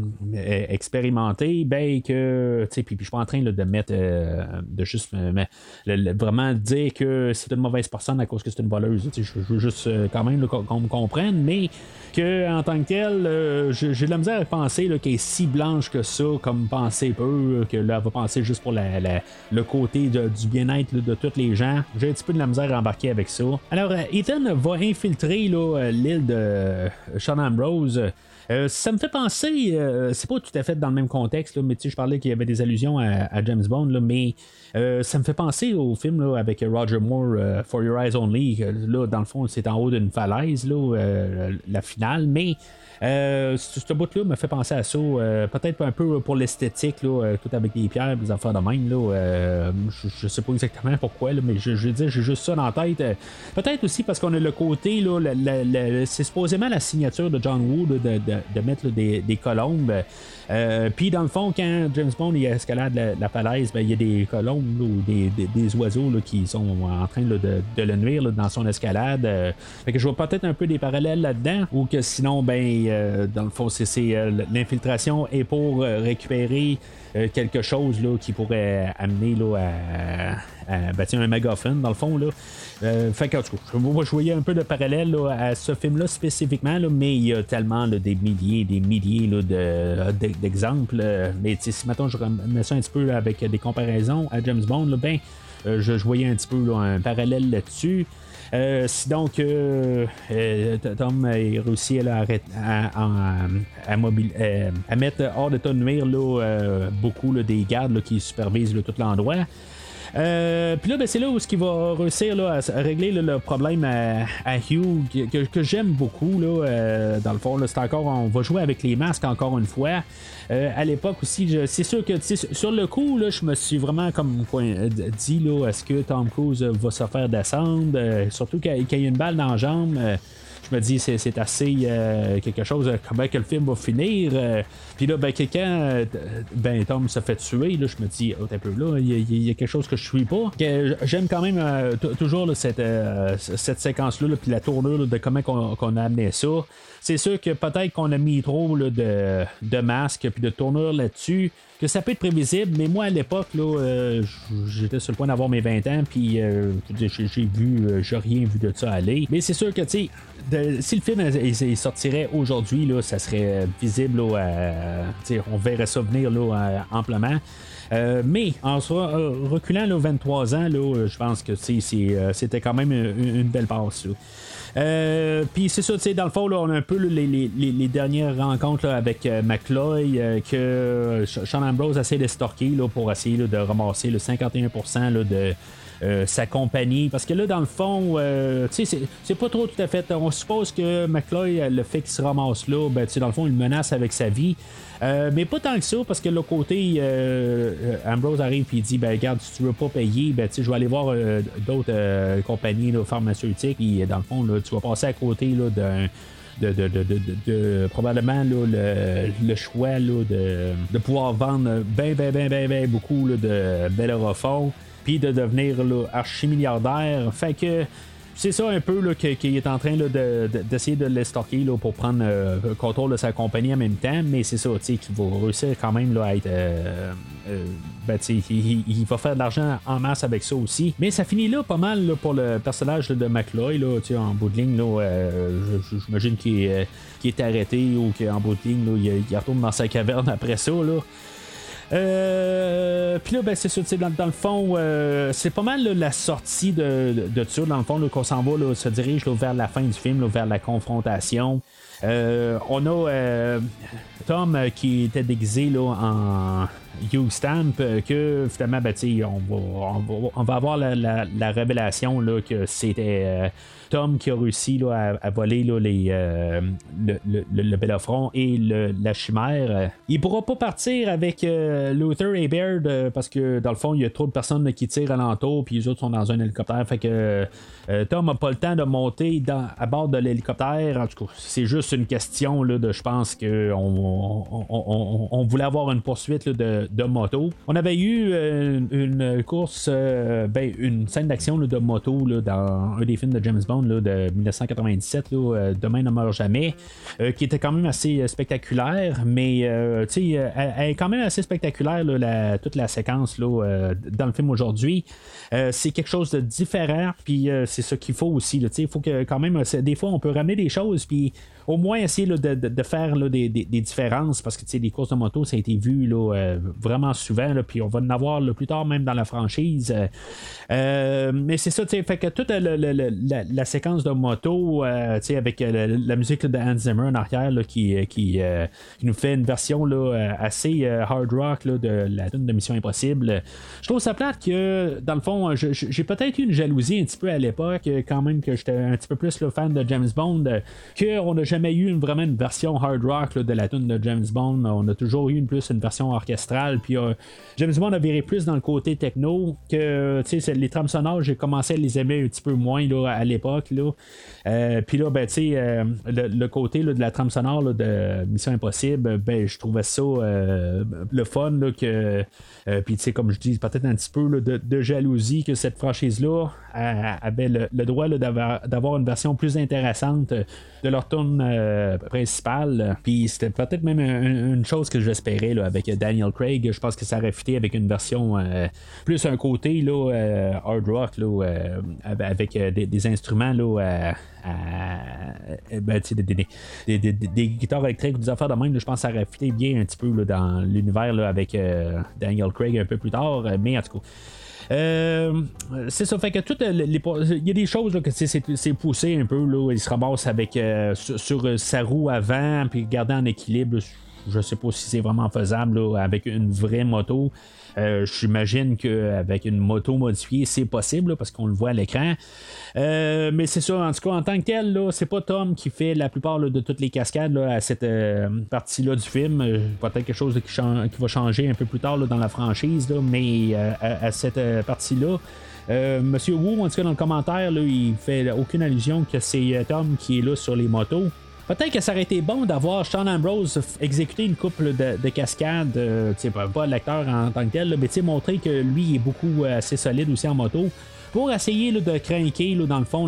expérimentée, ben que, tu sais, puis, je suis pas en train de mettre, euh, de juste vraiment dire que c'est une mauvaise personne à cause que c'est une voleuse. Je veux juste quand même qu'on me comprenne, mais que en tant que telle, j'ai de la misère à penser qu'elle est si blanche que ça, comme penser peu, que là, elle va penser juste pour le côté du bien-être de tous les gens. J'ai un petit peu de la misère à embarquer avec ça. Alors, va infiltrer euh, l'île de euh, Sean Ambrose. Euh, ça me fait penser, c'est pas tout à fait dans le même contexte, mais tu je parlais qu'il y avait des allusions à, James Bond, mais ça me fait penser au film avec Roger Moore, For Your Eyes Only. Là, dans le fond, c'est en haut d'une falaise, la finale, mais euh, ce bout-là me fait penser à ça. Euh, peut-être un peu pour l'esthétique, euh, tout avec des pierres, des affaires de même. Là, je, sais pas exactement pourquoi, mais je, je dis, j'ai juste ça dans la tête. peut-être aussi parce qu'on a le côté, là, c'est supposément la signature de John Woo de, de, mettre des, des, colombes. Puis dans le fond, quand James Bond il escalade la, la ben, il y a des colombes ou des, des, oiseaux qui sont en train de, le nuire dans son escalade. fait que je vois peut-être un peu des parallèles là-dedans, ou que sinon, ben euh, dans le fond, c'est, euh, l'infiltration est pour euh, récupérer quelque chose là, qui pourrait amener là, à, ben, un mégaphone, dans le fond. Là. fait que, moi, je voyais un peu de parallèle à ce film-là spécifiquement, mais il y a tellement des milliers des milliers de, d'exemples. mais si maintenant je remets ça un petit peu avec des comparaisons à James Bond, ben, je, voyais un petit peu un parallèle là-dessus. Euh, que euh, Tom a réussi à, à, à, mettre hors d'état de nuire là, beaucoup des gardes qui supervisent tout l'endroit. Euh, puis là, ben, c'est là où ce qui va réussir à, régler le problème à, Hugh, que, j'aime beaucoup. Là, dans le fond, c'est encore, on va jouer avec les masques encore une fois. Euh, à l'époque aussi, c'est sûr que sur le coup, là, je me suis vraiment comme dit là, est-ce que Tom Cruise va se faire descendre, euh, surtout qu'il y a une balle dans la jambe. Euh, je me dis c'est, assez quelque chose comment que le film va finir puis là ben quelqu'un ben Tom se fait tuer là je me dis oh, un peu là il y, a quelque chose que je suis pas. J'aime quand même toujours cette, cette séquence là, puis la tournure de comment qu'on, a amené ça c'est sûr que peut-être qu'on a mis trop de, de masques puis de tournure là-dessus, que ça peut être prévisible, mais moi à l'époque, là, euh, j'étais sur le point d'avoir mes 20 ans, puis euh, j'ai vu, euh, j'ai rien vu de ça aller. Mais c'est sûr que, tu sais, si le film il, sortirait aujourd'hui, là, ça serait visible, là, on verrait ça venir là, amplement. mais en reculant là, 23 ans, là, je pense que c'était quand même une, belle passe. Euh, puis c'est ça, tu sais, dans le fond, là, on a un peu les, dernières rencontres avec euh, McCloy euh, que Sean Ambrose essaie de stalker là, pour essayer de ramasser le 51% de. sa compagnie. Parce que là, dans le fond, tu sais, c'est pas trop tout à fait. On suppose que McCloy, le fait qu'il se ramasse là, ben, dans le fond, il menace avec sa vie. Euh, mais pas tant que ça, parce que le côté, euh, euh, Ambrose arrive et dit ben, regarde, si tu veux pas payer, ben, je vais aller voir d'autres compagnies pharmaceutiques. Et dans le fond, tu vas passer à côté d'un. De, probablement le, le, choix de, de pouvoir vendre ben, ben, ben, ben, ben beaucoup de Bellerophon, puis de devenir archi-milliardaire. Fait que c'est ça un peu qu'il est en train d'essayer de, le stocker pour prendre euh, le contrôle de sa compagnie en même temps, mais c'est ça, qu'il va réussir quand même là, à être. Euh, euh, ben, il, va faire de l'argent en masse avec ça aussi. Mais ça finit là pas mal pour le personnage de McLoy, là, en bout de ligne. J'imagine qu'il est, arrêté ou qu'en bout de ligne, il, il, retourne dans sa caverne après ça. Là. Euh, puis là, ben, c'est ça, dans, dans le fond, euh, c'est pas mal la sortie de, de, ça, dans le fond, qu'on s'en va, se dirige vers la fin du film, vers la confrontation. Euh, on a Tom qui était déguisé là, en, Hugh Stamp que finalement, ben, on, va, on, va, avoir la, la, révélation là, que c'était. Tom qui a réussi à, voler les, euh, le, le, et la chimère. Il pourra pas partir avec euh, Luther et Baird euh, parce que dans le fond, il y a trop de personnes qui tirent alentour, puis les autres sont dans un hélicoptère. Fait que Tom n'a pas le temps de monter à bord de l'hélicoptère. En tout cas, c'est juste une question de je pense qu'on on, on, voulait avoir une poursuite de, de, moto. On avait eu une, course, ben, une scène d'action de moto là, dans un des films de James Bond de 1997, là, Demain ne meurt jamais, euh, qui était quand même assez euh, spectaculaire, mais euh, elle, elle, est quand même assez spectaculaire, la, toute la séquence là, dans le film aujourd'hui. c'est quelque chose de différent, puis c'est ce qu'il faut aussi. Il faut que quand même, des fois, on peut ramener des choses, puis au moins essayer de, faire des, différences parce que les courses de moto, ça a été vu là, vraiment souvent, puis on va en avoir plus tard même dans la franchise. mais c'est ça, fait que toute la, séquence de moto, avec la, musique de Hans Zimmer en arrière qui, nous fait une version assez hard rock de la tune de Mission Impossible. Je trouve ça plate que, dans le fond, j'ai peut-être eu une jalousie un petit peu à l'époque, quand même que j'étais un petit peu plus le fan de James Bond, qu'on n'a jamais eu une, vraiment une version hard rock de la tune de James Bond. On a toujours eu une, plus une version orchestrale. Puis James Bond a viré plus dans le côté techno que les trames sonores, j'ai commencé à les aimer un petit peu moins là, à l'époque. Euh, puis là, ben, euh, le, côté de la trame sonore de Mission Impossible, ben, je trouvais ça euh, le fun que. puis, comme je dis, peut-être un petit peu de, jalousie que cette franchise-là avait le, droit d'avoir une version plus intéressante de leur tune principale. Puis, c'était peut-être même une, chose que j'espérais avec Daniel Craig. Je pense que ça aurait fité avec une version plus un côté là, hard rock avec des, instruments là, ben, des, des, guitares électriques, des affaires de même, je pense que ça aurait fité bien un petit peu dans l'univers avec euh, Daniel Craig un peu plus tard, mais en tout cas. Euh, c'est ça, fait que tout il y a des choses que c'est poussé un peu là, il se ramasse avec euh, sur, sa roue avant puis garder en équilibre. Je sais pas si c'est vraiment faisable avec une vraie moto. Euh, j'imagine qu'avec une moto modifiée, c'est possible parce qu'on le voit à l'écran. Euh, mais c'est ça, en tout cas, en tant que tel, c'est pas Tom qui fait la plupart de toutes les cascades à cette euh, partie-là du film. Peut-être quelque chose qui, va changer un peu plus tard dans la franchise, mais à, cette partie-là. Monsieur Wu, en tout cas dans le commentaire, là, il fait aucune allusion que c'est Tom qui est là sur les motos. Peut-être que ça aurait été bon d'avoir Sean Ambrose exécuter une couple de, cascades, euh, pas, pas l'acteur en tant que tel, mais montrer que lui est beaucoup euh, assez solide aussi en moto pour essayer de craquer dans le fond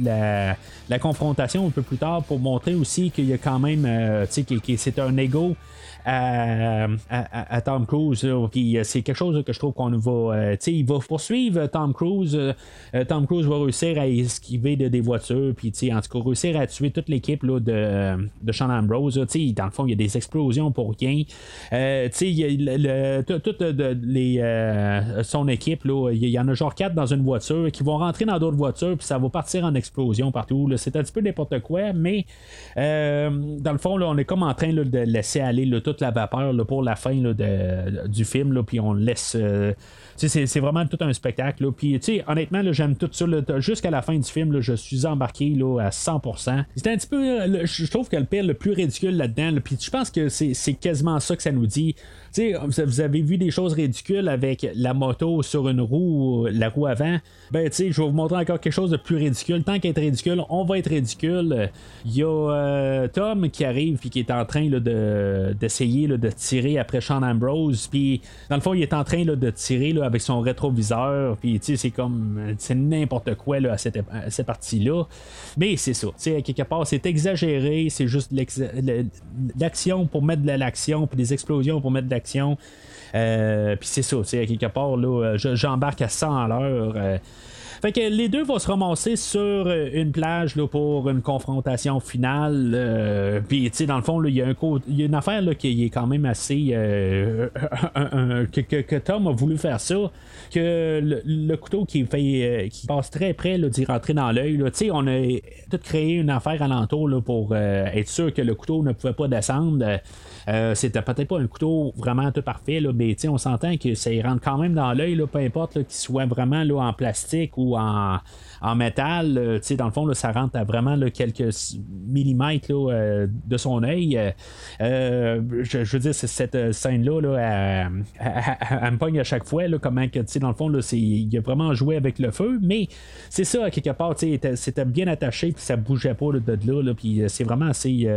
la, confrontation un peu plus tard pour montrer aussi qu'il y a quand même euh, que, c'est un ego à, Tom Cruise. Euh, c'est quelque chose que je trouve qu'on va. Euh, il va poursuivre Tom Cruise. Euh, Tom Cruise va réussir à esquiver de, des voitures. Puis en tout cas, réussir à tuer toute l'équipe de, de Sean Ambrose. dans le fond, il y a des explosions pour rien. toute son équipe, il y en a genre quatre dans une voiture qui vont rentrer dans d'autres voitures. Puis ça va partir en explosion partout. C'est un petit peu n'importe quoi. Mais dans le fond, on est comme en train de laisser aller la vapeur pour la fin du film, puis on laisse. Euh, c'est vraiment tout un spectacle. Puis, honnêtement, j'aime tout ça. Jusqu'à la fin du film, je suis embarqué là, à 100%. C'est un petit peu. je trouve que le pire le plus ridicule là-dedans, puis je pense que c'est quasiment ça que ça nous dit vous avez vu des choses ridicules avec la moto sur une roue, la roue avant. Ben, tu je vais vous montrer encore quelque chose de plus ridicule. Tant qu'être ridicule, on va être ridicule. Il y a euh, Tom qui arrive puis qui est en train de, d'essayer de tirer après Sean Ambrose. Puis, dans le fond, il est en train de tirer avec son rétroviseur. Puis, tu sais, c'est comme. C'est n'importe quoi à cette, cette partie-là. Mais c'est ça. Tu sais, quelque part, c'est exagéré. C'est juste l'action pour mettre de l'action, puis des explosions pour mettre de l'action euh, puis c'est ça, à quelque part, là, j'embarque à 100 à l'heure. Euh, Fait que les deux vont se ramasser sur une plage là, pour une confrontation finale. Puis, tu sais, dans le fond, il y, y a une affaire là, qui est quand même assez. que, que, Tom a voulu faire ça. Que le, couteau qui, fait, qui passe très près d'y rentrer dans l'œil. Tu sais, on a tout créé une affaire alentour là, pour être sûr que le couteau ne pouvait pas descendre. Euh, c'était peut-être pas un couteau vraiment tout parfait, là, mais on s'entend que ça rentre quand même dans l'œil, peu importe qu'il soit vraiment là, en plastique ou en, en métal, euh, dans le fond, ça rentre à vraiment quelques millimètres euh, de son œil. Je, veux dire, cette scène-là, là, elle, me pogne à chaque fois, là, comment que, dans le fond, il a vraiment joué avec le feu, mais c'est ça, quelque part, c'était bien attaché, puis ça bougeait pas de là, puis c'est vraiment assez.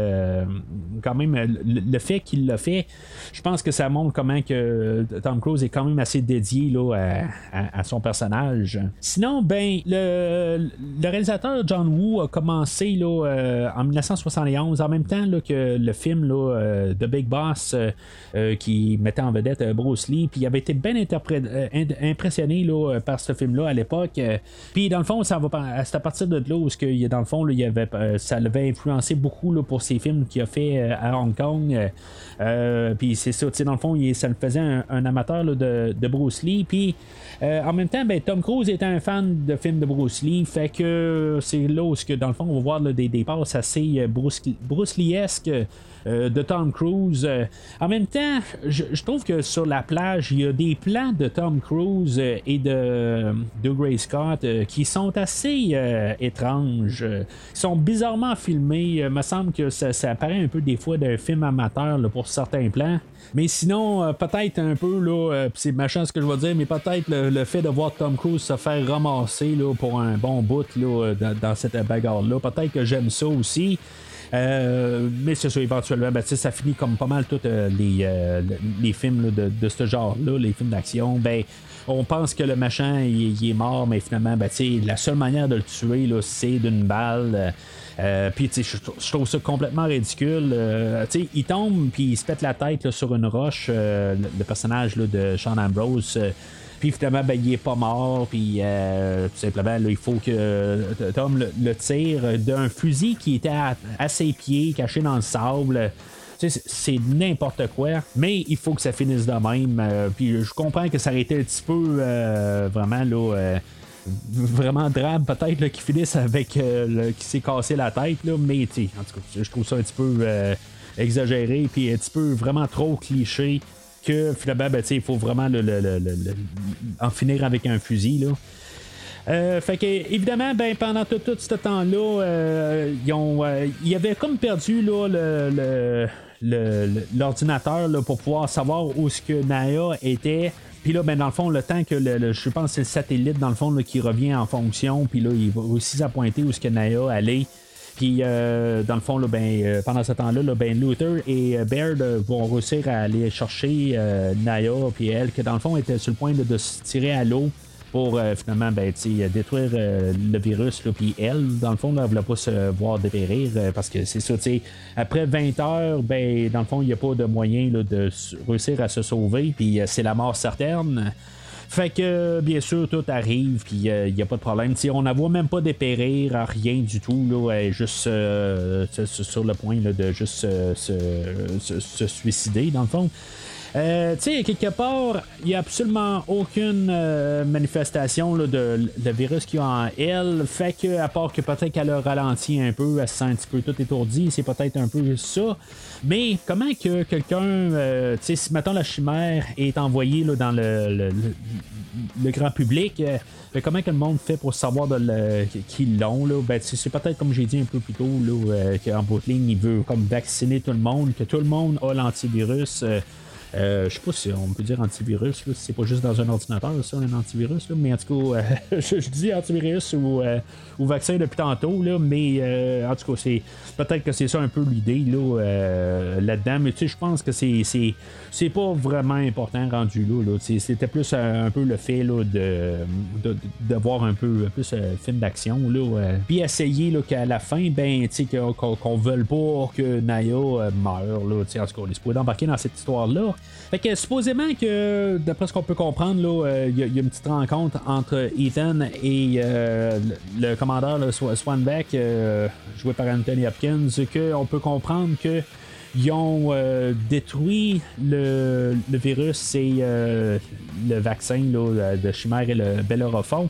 quand même, le, fait qu'il l'a fait, je pense que ça montre comment que Tom Cruise est quand même assez dédié à son personnage. Sinon, ben, le réalisateur John Woo a commencé là, euh, en 1971, en même temps que le film là, euh, The Big Boss euh, qui mettait en vedette Bruce Lee. Puis il avait été bien impressionné là, par ce film-là à l'époque. Puis dans le ça va c'est à partir de là où que, dans le avait, ça l'avait influencé beaucoup là, pour ses films qu'il a fait à Hong Kong. Puis c'est ça, dans le fond, ça le faisait un, amateur de, Bruce Lee. Puis en même temps, ben, Tom Cruise était un fan de films de Bruce fait que c'est là où, dans le fond, on va voir des, passes assez euh, Bruce, Bruce Lee-esque euh, de Tom Cruise. Euh, en même temps, je, trouve que sur la plage, il y a des plans de Tom Cruise et de, de Gray Scott qui sont assez étranges. Ils sont bizarrement filmés. Il me semble que ça, ça apparaît un peu des fois d'un film amateur pour certains plans. Mais sinon, euh, peut-être un peu, là, euh, c'est machin ce que je vais dire, mais peut-être le, fait de voir Tom Cruise se faire ramasser là, pour un bon bout là, dans, cette bagarre-là, peut-être que j'aime ça aussi. Euh, mais c'est ça, éventuellement, ben, ça finit comme pas mal tous les, les films de, de, ce genre-là, les films d'action. Ben, on pense que le machin il, est mort, mais finalement, ben, la seule manière de le tuer, c'est d'une balle. Euh, puis, sais, je trouve ça complètement ridicule. Euh, il tombe, puis il se pète la tête sur une roche, euh, le, personnage de Sean Ambrose. Puis finalement, ben, il est pas mort. Puis tout simplement, il faut que Tom le, tire d'un fusil qui était à, ses pieds, caché dans le sable. C'est n'importe quoi, mais il faut que ça finisse de même. puis je comprends que ça aurait été un petit peu vraiment là vraiment drame peut-être qui finissent avec euh, qui s'est cassé la tête là, mais en tout cas je trouve ça un petit peu euh, exagéré puis un petit peu vraiment trop cliché que finalement ben, il faut vraiment le, en finir avec un fusil là. Euh, fait que évidemment, ben, pendant tout, ce temps-là, ils ont, ils avaient comme perdu là, l'ordinateur pour pouvoir savoir où ce que Naya était. Puis là, ben, dans le fond, le temps que le, je pense que c'est le satellite, dans le fond, qui revient en fonction, puis là, il va aussi s'appointer où ce que Naya allait. Puis, euh, dans le fond, ben, euh, pendant ce temps-là, ben, Luther et euh, Baird vont réussir à aller chercher Naya, puis elle, que dans le fond était sur le point de se tirer à l'eau pour finalement ben, détruire le virus. Puis elle, dans le fond, elle ne voulait pas se voir dépérir parce que c'est ça. Après 20 heures, ben, dans le fond, il n'y a pas de moyen de réussir à se sauver. Puis c'est la mort certaine. Fait que, bien sûr, tout arrive, puis il n'y a pas de problème. on ne voit même pas dépérir, rien du tout. Là, juste sur le point de juste se, suicider, dans le fond. Euh, tu sais, quelque part, il n'y a absolument aucune euh, manifestation là, de le virus qu'il y a en elle. Fait que, à part que peut-être qu'elle a ralenti un peu, elle se sent un petit peu tout étourdie, c'est peut-être un peu ça. Mais comment que quelqu'un, euh, tu sais, si maintenant la chimère est envoyée là, dans le, le, grand public, ben, comment que le monde fait pour savoir de qu'ils l'ont? Là? Ben, c'est peut-être comme j'ai dit un peu plus tôt, là, qu'en bout de ligne, il veut comme vacciner tout le monde, que tout le monde a l'antivirus. Euh, je sais pas si on peut dire antivirus, c'est pas juste dans un ordinateur, ça, un antivirus, mais en tout cas, euh, je, dis antivirus ou, euh, ou, vaccin depuis tantôt, là, mais en tout cas, c'est peut-être que c'est ça un peu l'idée là, là-dedans, mais tu sais, je pense que c'est, c'est, pas vraiment important rendu là. c'était plus un, peu le fait là, de, de, voir un peu plus un film d'action, là, puis essayer là, qu'à la fin, ben, qu'on, qu'on, veuille pas que Naya meure, là, en tout cas, on est supposé d'embarquer dans cette histoire-là. Fait que supposément que, d'après ce qu'on peut comprendre, là, il y, a une petite rencontre entre Ethan et le, commandeur là, Swanbeck, joué par Anthony Hopkins, qu'on peut comprendre que ils ont détruit le, virus et le vaccin de chimère et le bellerophon.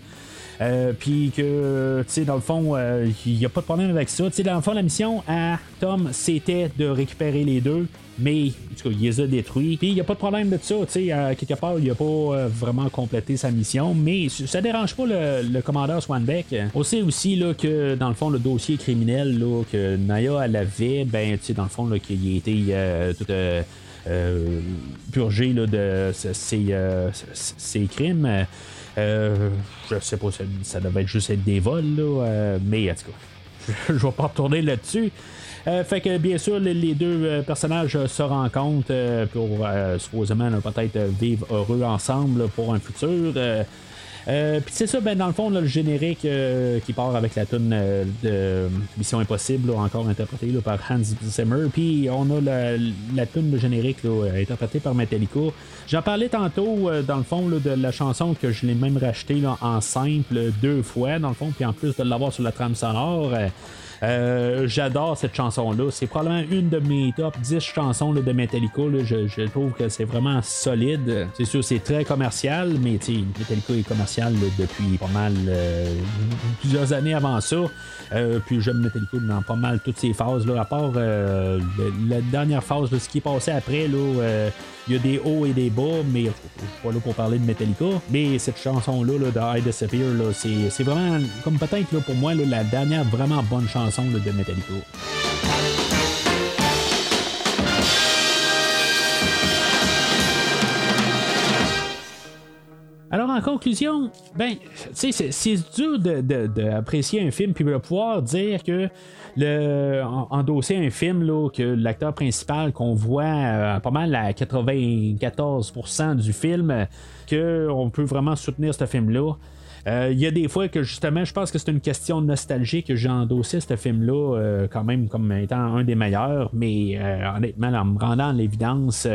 Euh, puis que, tu sais, dans le fond, il euh, n'y a pas de problème avec ça. Tu sais, dans le fond, la mission à Tom, c'était de récupérer les deux. Mais, en tout cas, il les a détruits. Puis, il n'y a pas de problème de ça. Tu sais, quelque part, il n'a pas euh, vraiment complété sa mission. Mais ça dérange pas le, commandeur Swanbeck. On sait aussi là, que, dans le fond, le dossier criminel là, que Naya elle avait, ben, tu sais, dans le fond, qu'il a été tout. purgé là, de ses crimes. Euh, je sais pas, ça, ça, devait être juste être des vols, là, euh, mais en tout cas, je vais pas retourner là-dessus. Euh, fait que bien sûr, les, deux personnages se rencontrent pour supposément peut-être vivre heureux ensemble pour un futur. Euh, puis c'est ça, ben, dans le fond, le générique euh, qui part avec la tune euh, de Mission Impossible, encore interprétée par Hans Zimmer. Puis on a la, la tune de générique interprétée par Metallica. J'en parlais tantôt, dans le fond, de la chanson que je l'ai même racheté en simple deux fois, dans le fond, puis en plus de l'avoir sur la trame sonore. Euh, j'adore cette chanson-là. C'est probablement une de mes top 10 chansons de Metallica. Je, trouve que c'est vraiment solide. C'est sûr, c'est très commercial, mais Metallica est commercial depuis pas mal euh, plusieurs années avant ça. Euh, puis j'aime Metallica dans pas mal toutes ces phases. Là, à part la dernière phase, de ce qui est passé après, là, il y a des hauts et des bas, mais je suis pas là pour parler de Metallica. Mais cette chanson-là, là, de I Disappear, c'est, vraiment, comme peut-être pour moi, la dernière vraiment bonne chanson de Metallica. En conclusion, ben, c'est, dur d'apprécier un film puis de pouvoir dire que le, endosser un film là, que l'acteur principal qu'on voit euh, pas mal à 94% du film, qu'on peut vraiment soutenir ce film-là. Euh, il y a des fois que justement, je pense que c'est une question de nostalgie que j'ai endossé ce film-là euh, quand même comme étant un des meilleurs, mais euh, honnêtement, en me rendant l'évidence,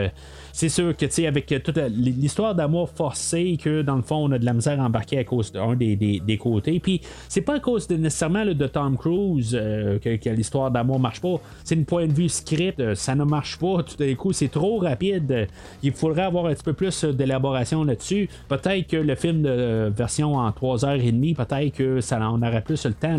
c'est sûr que tu sais, avec toute l'histoire d'amour forcé, que dans le fond, on a de la misère embarquée à cause d'un des, des, côtés. Puis c'est pas à cause de, nécessairement de Tom Cruise que, l'histoire d'amour marche pas. C'est une point de vue script, ça ne marche pas. Tout d'un coup, c'est trop rapide. Il faudrait avoir un petit peu plus d'élaboration là-dessus. Peut-être que le film de version en 3h30, peut-être que ça on aurait plus le temps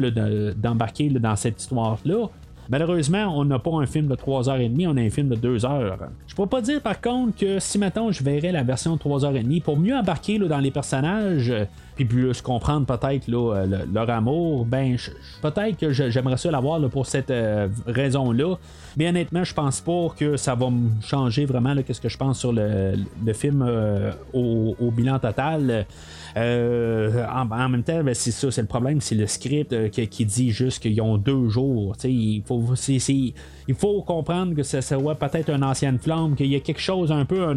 d'embarquer dans cette histoire-là. Malheureusement, on n'a pas un film de 3h30, on a un film de 2h. Je pourrais pas dire par contre que si maintenant je verrais la version de 3h30 pour mieux embarquer dans les personnages, puis plus comprendre peut-être leur amour, ben peut-être que j'aimerais ça l'avoir pour cette euh, raison-là. Mais honnêtement, je pense pas que ça va me changer vraiment qu'est-ce que je pense sur le, film euh, au, bilan total. Euh, en, même temps, ben, c'est ça, c'est le problème, c'est le script euh, qui, dit juste qu'ils ont deux jours. Il faut, comprendre que ça serait peut-être une ancienne flamme, qu'il y a quelque chose un peu,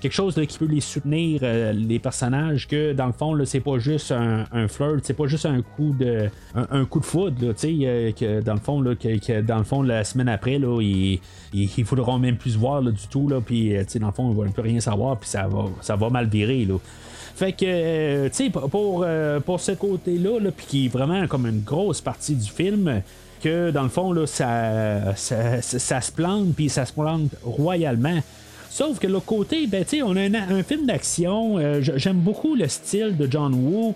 quelque chose qui peut les soutenir, euh, les personnages, que dans le fond, c'est pas juste un, flirt, c'est pas juste un coup de, un, coup de foudre, que dans le fond, que, dans le fond, la semaine après, ils, il, faudront même plus se voir du tout, puis dans le fond, on va plus rien savoir, puis ça va, ça va mal virer. Fait que, euh, tu sais, pour, euh, pour ce côté-là, -là, puis qui est vraiment comme une grosse partie du film, que dans le fond, là, ça, ça, se plante, puis ça se plante royalement. Sauf que l'autre côté, ben, tu sais, on a un, film d'action. Euh, j'aime beaucoup le style de John Woo.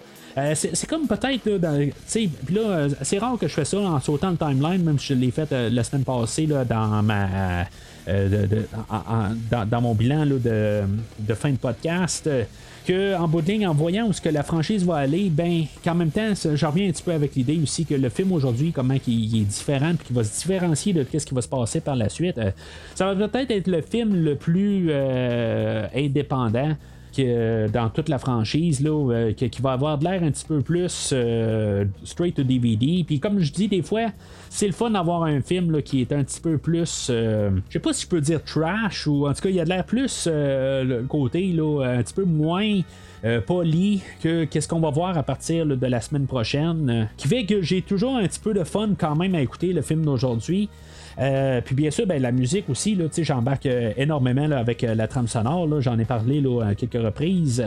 c'est comme peut-être là, là c'est rare que je fais ça en sautant le timeline, même si je l'ai fait la semaine passée là, dans ma dans, mon bilan là, de, de, fin de podcast que en bout de ligne, en voyant où ce que la franchise va aller, ben, qu'en même temps, j'en reviens un petit peu avec l'idée aussi que le film aujourd'hui, comment il, est différent, puis qu'il va se différencier de ce qui va se passer par la suite. Euh, ça va peut-être être le film le plus euh, indépendant que dans toute la franchise, là, qui, va avoir de l'air un petit peu plus straight to DVD. Puis comme je dis des fois, c'est le fun d'avoir un film qui est un petit peu plus, je sais pas si je peux dire trash ou en tout cas il y a de l'air plus côté là, un petit peu moins euh, poli que qu'est-ce qu'on va voir à partir de la semaine prochaine. Euh, qui fait que j'ai toujours un petit peu de fun quand même à écouter le film d'aujourd'hui. Euh, puis bien sûr, ben, la musique aussi, là, j'embarque énormément avec la trame sonore, j'en ai parlé là, à quelques reprises.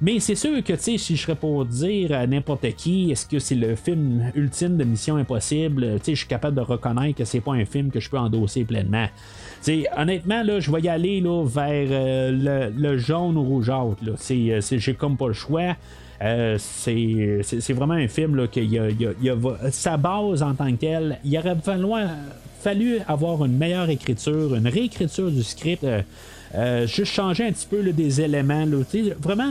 mais c'est sûr que si je serais pour dire à n'importe qui, est-ce que c'est le film ultime de Mission Impossible, je suis capable de reconnaître que c'est pas un film que je peux endosser pleinement honnêtement, là, je vais y aller là, vers euh, le, jaune ou rougeâtre. Euh, j'ai comme pas le choix. Euh, c'est vraiment un film qui a, sa base en tant que tel. Il aurait fallu, avoir une meilleure écriture, une réécriture du script. juste changer un petit peu des éléments. vraiment,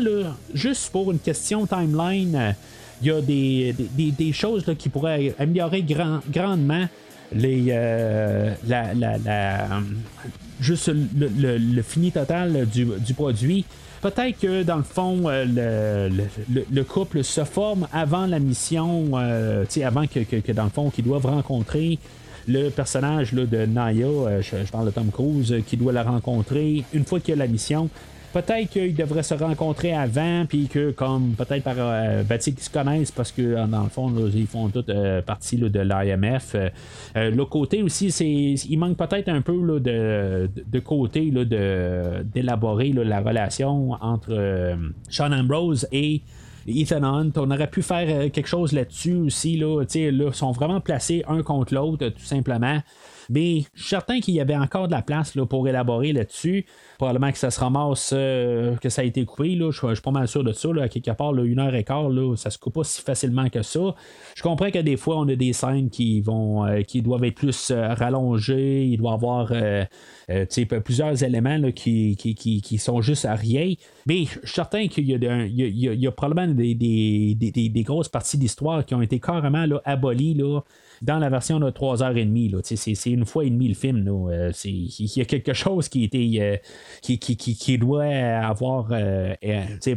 juste pour une question timeline, il y a des, choses qui pourraient améliorer grandement euh, la, la, juste le, fini total du, produit. Peut-être que dans le fond, euh, le, couple se forme avant la mission, euh, avant que, dans fond, qu'ils doivent rencontrer le personnage là, de Naya, je, je, parle de Tom Cruise, qui doit la rencontrer une fois qu'il a la mission. Peut-être qu'ils devraient se rencontrer avant, puis que, comme peut-être par. Euh, qu'ils se connaissent parce que, dans le fond, ils font toute euh, partie de l'IMF. Euh, le côté aussi, c'est il manque peut-être un peu de, de, côté d'élaborer la relation entre Sean Ambrose et. Ethan Hunt, on aurait pu faire quelque chose là-dessus aussi. Là, là, sont vraiment placés un contre l'autre, tout simplement. Mais je suis certain qu'il y avait encore de la place là, pour élaborer là-dessus. Probablement que ça se ramasse, euh, que ça a été coupé. Là. Je, suis pas mal sûr de ça. Là. À quelque part, une heure et quart, là, ça se coupe pas si facilement que ça. Je comprends que des fois, on a des scènes qui vont euh, qui doivent être plus euh, rallongées. Il doit y avoir plusieurs éléments là, qui, qui, qui, sont juste à rien. Mais je suis certain qu'il y, a, probablement des, des, des, des grosses parties d'histoire qui ont été carrément abolies. Là, dans la version de 3h30. C'est une fois et demie le film. Euh, il y a quelque chose qui, était, euh, qui, doit avoir euh,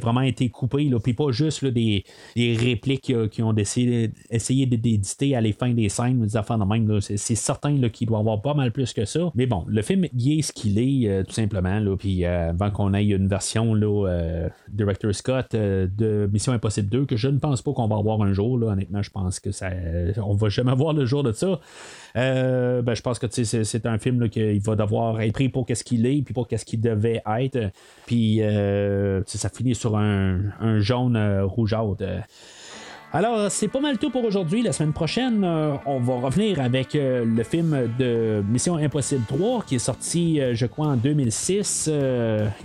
vraiment été coupé. Puis pas juste des, répliques qui ont essayé, d'éditer à les fins des scènes, des affaires de même. C'est certain qu'il doit avoir pas mal plus que ça. Mais bon, le film il est ce qu'il est, tout simplement. Puis avant qu'on ait une version là, Director Scott de Mission Impossible 2, que je ne pense pas qu'on va avoir un jour. Honnêtement, je pense que ça on va jamais avoir le jour de ça. Euh, ben, je pense que c'est un film qui va devoir être pris pour qu'est-ce qu'il est, puis pour qu'est-ce qu'il devait être. Puis euh, ça finit sur un, un jaune euh, rougeâtre. Alors, c'est pas mal tout pour aujourd'hui. La semaine prochaine, euh, on va revenir avec euh, le film de Mission Impossible 3 qui est sorti, euh, je crois, en 2006,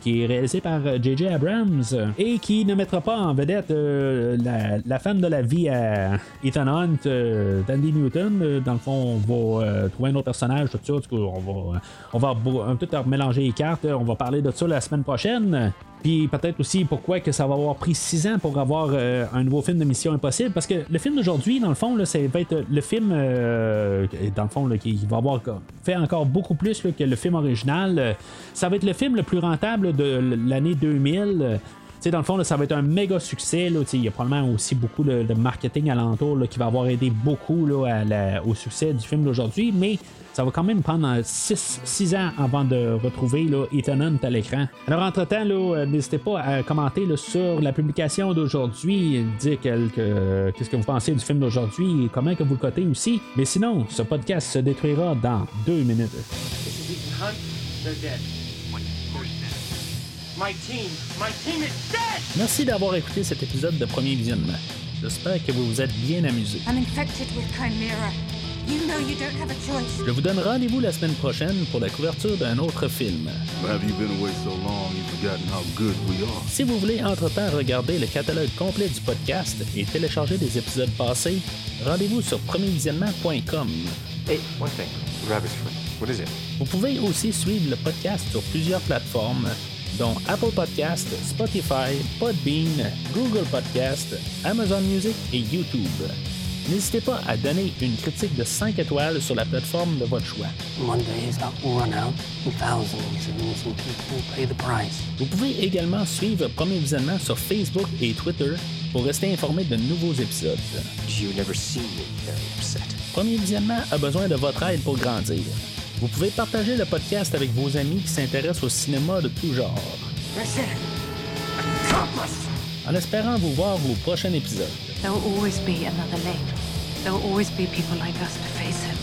qui est réalisé par J.J. Abrams et qui ne mettra pas en vedette la, femme de la vie à Ethan Hunt, Dandy Newton. Dans le fond, on va trouver un autre personnage, tout ça. on va, on va tout mélanger les cartes. On va parler de ça la semaine prochaine. Puis peut-être aussi pourquoi que ça va avoir pris 6 ans pour avoir un nouveau film de Mission Impossible. Parce que le film d'aujourd'hui, dans le fond, là, ça va être le film, euh, dans le fond, qui va avoir fait encore beaucoup plus que le film original. Ça va être le film le plus rentable de l'année 2000 dans le fond, ça va être un méga succès. il y a probablement aussi beaucoup de, marketing alentour qui va avoir aidé beaucoup au succès du film d'aujourd'hui, mais ça va quand même prendre 6 ans avant de retrouver Ethan Hunt à l'écran. Alors, entre-temps, euh, n'hésitez pas à commenter sur la publication d'aujourd'hui, dire qu'est-ce que vous pensez du film d'aujourd'hui et comment que vous le cotez aussi. Mais sinon, ce podcast se détruira dans deux minutes. Merci d'avoir écouté cet épisode de Premier Visionnement. J'espère que vous vous êtes bien amusé. Je vous donne rendez-vous la semaine prochaine pour la couverture d'un autre film. Si vous voulez entre-temps regarder le catalogue complet du podcast et télécharger des épisodes passés, rendez-vous sur premiervisionnement.com. Vous pouvez aussi suivre le podcast sur plusieurs plateformes dont Apple Podcast, Spotify, Podbean, Google Podcast, Amazon Music et YouTube. N'hésitez pas à donner une critique de 5 étoiles sur la plateforme de votre choix. Vous pouvez également suivre Premier Visionnement sur Facebook et Twitter pour rester informé de nouveaux épisodes. Premier Visionnement a besoin de votre aide pour grandir. Vous pouvez partager le podcast avec vos amis qui s'intéressent au cinéma de tout genre. En espérant vous voir au prochain épisode. There will always be another lane. There will always be people like us to face him.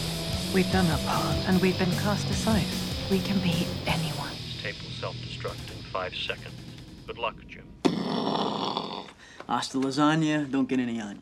We've done our part, and we've been cast aside. We can be anyone. This tape will self-destruct in five seconds. Good luck, Jim. Hasta lasagna, don't get any on you.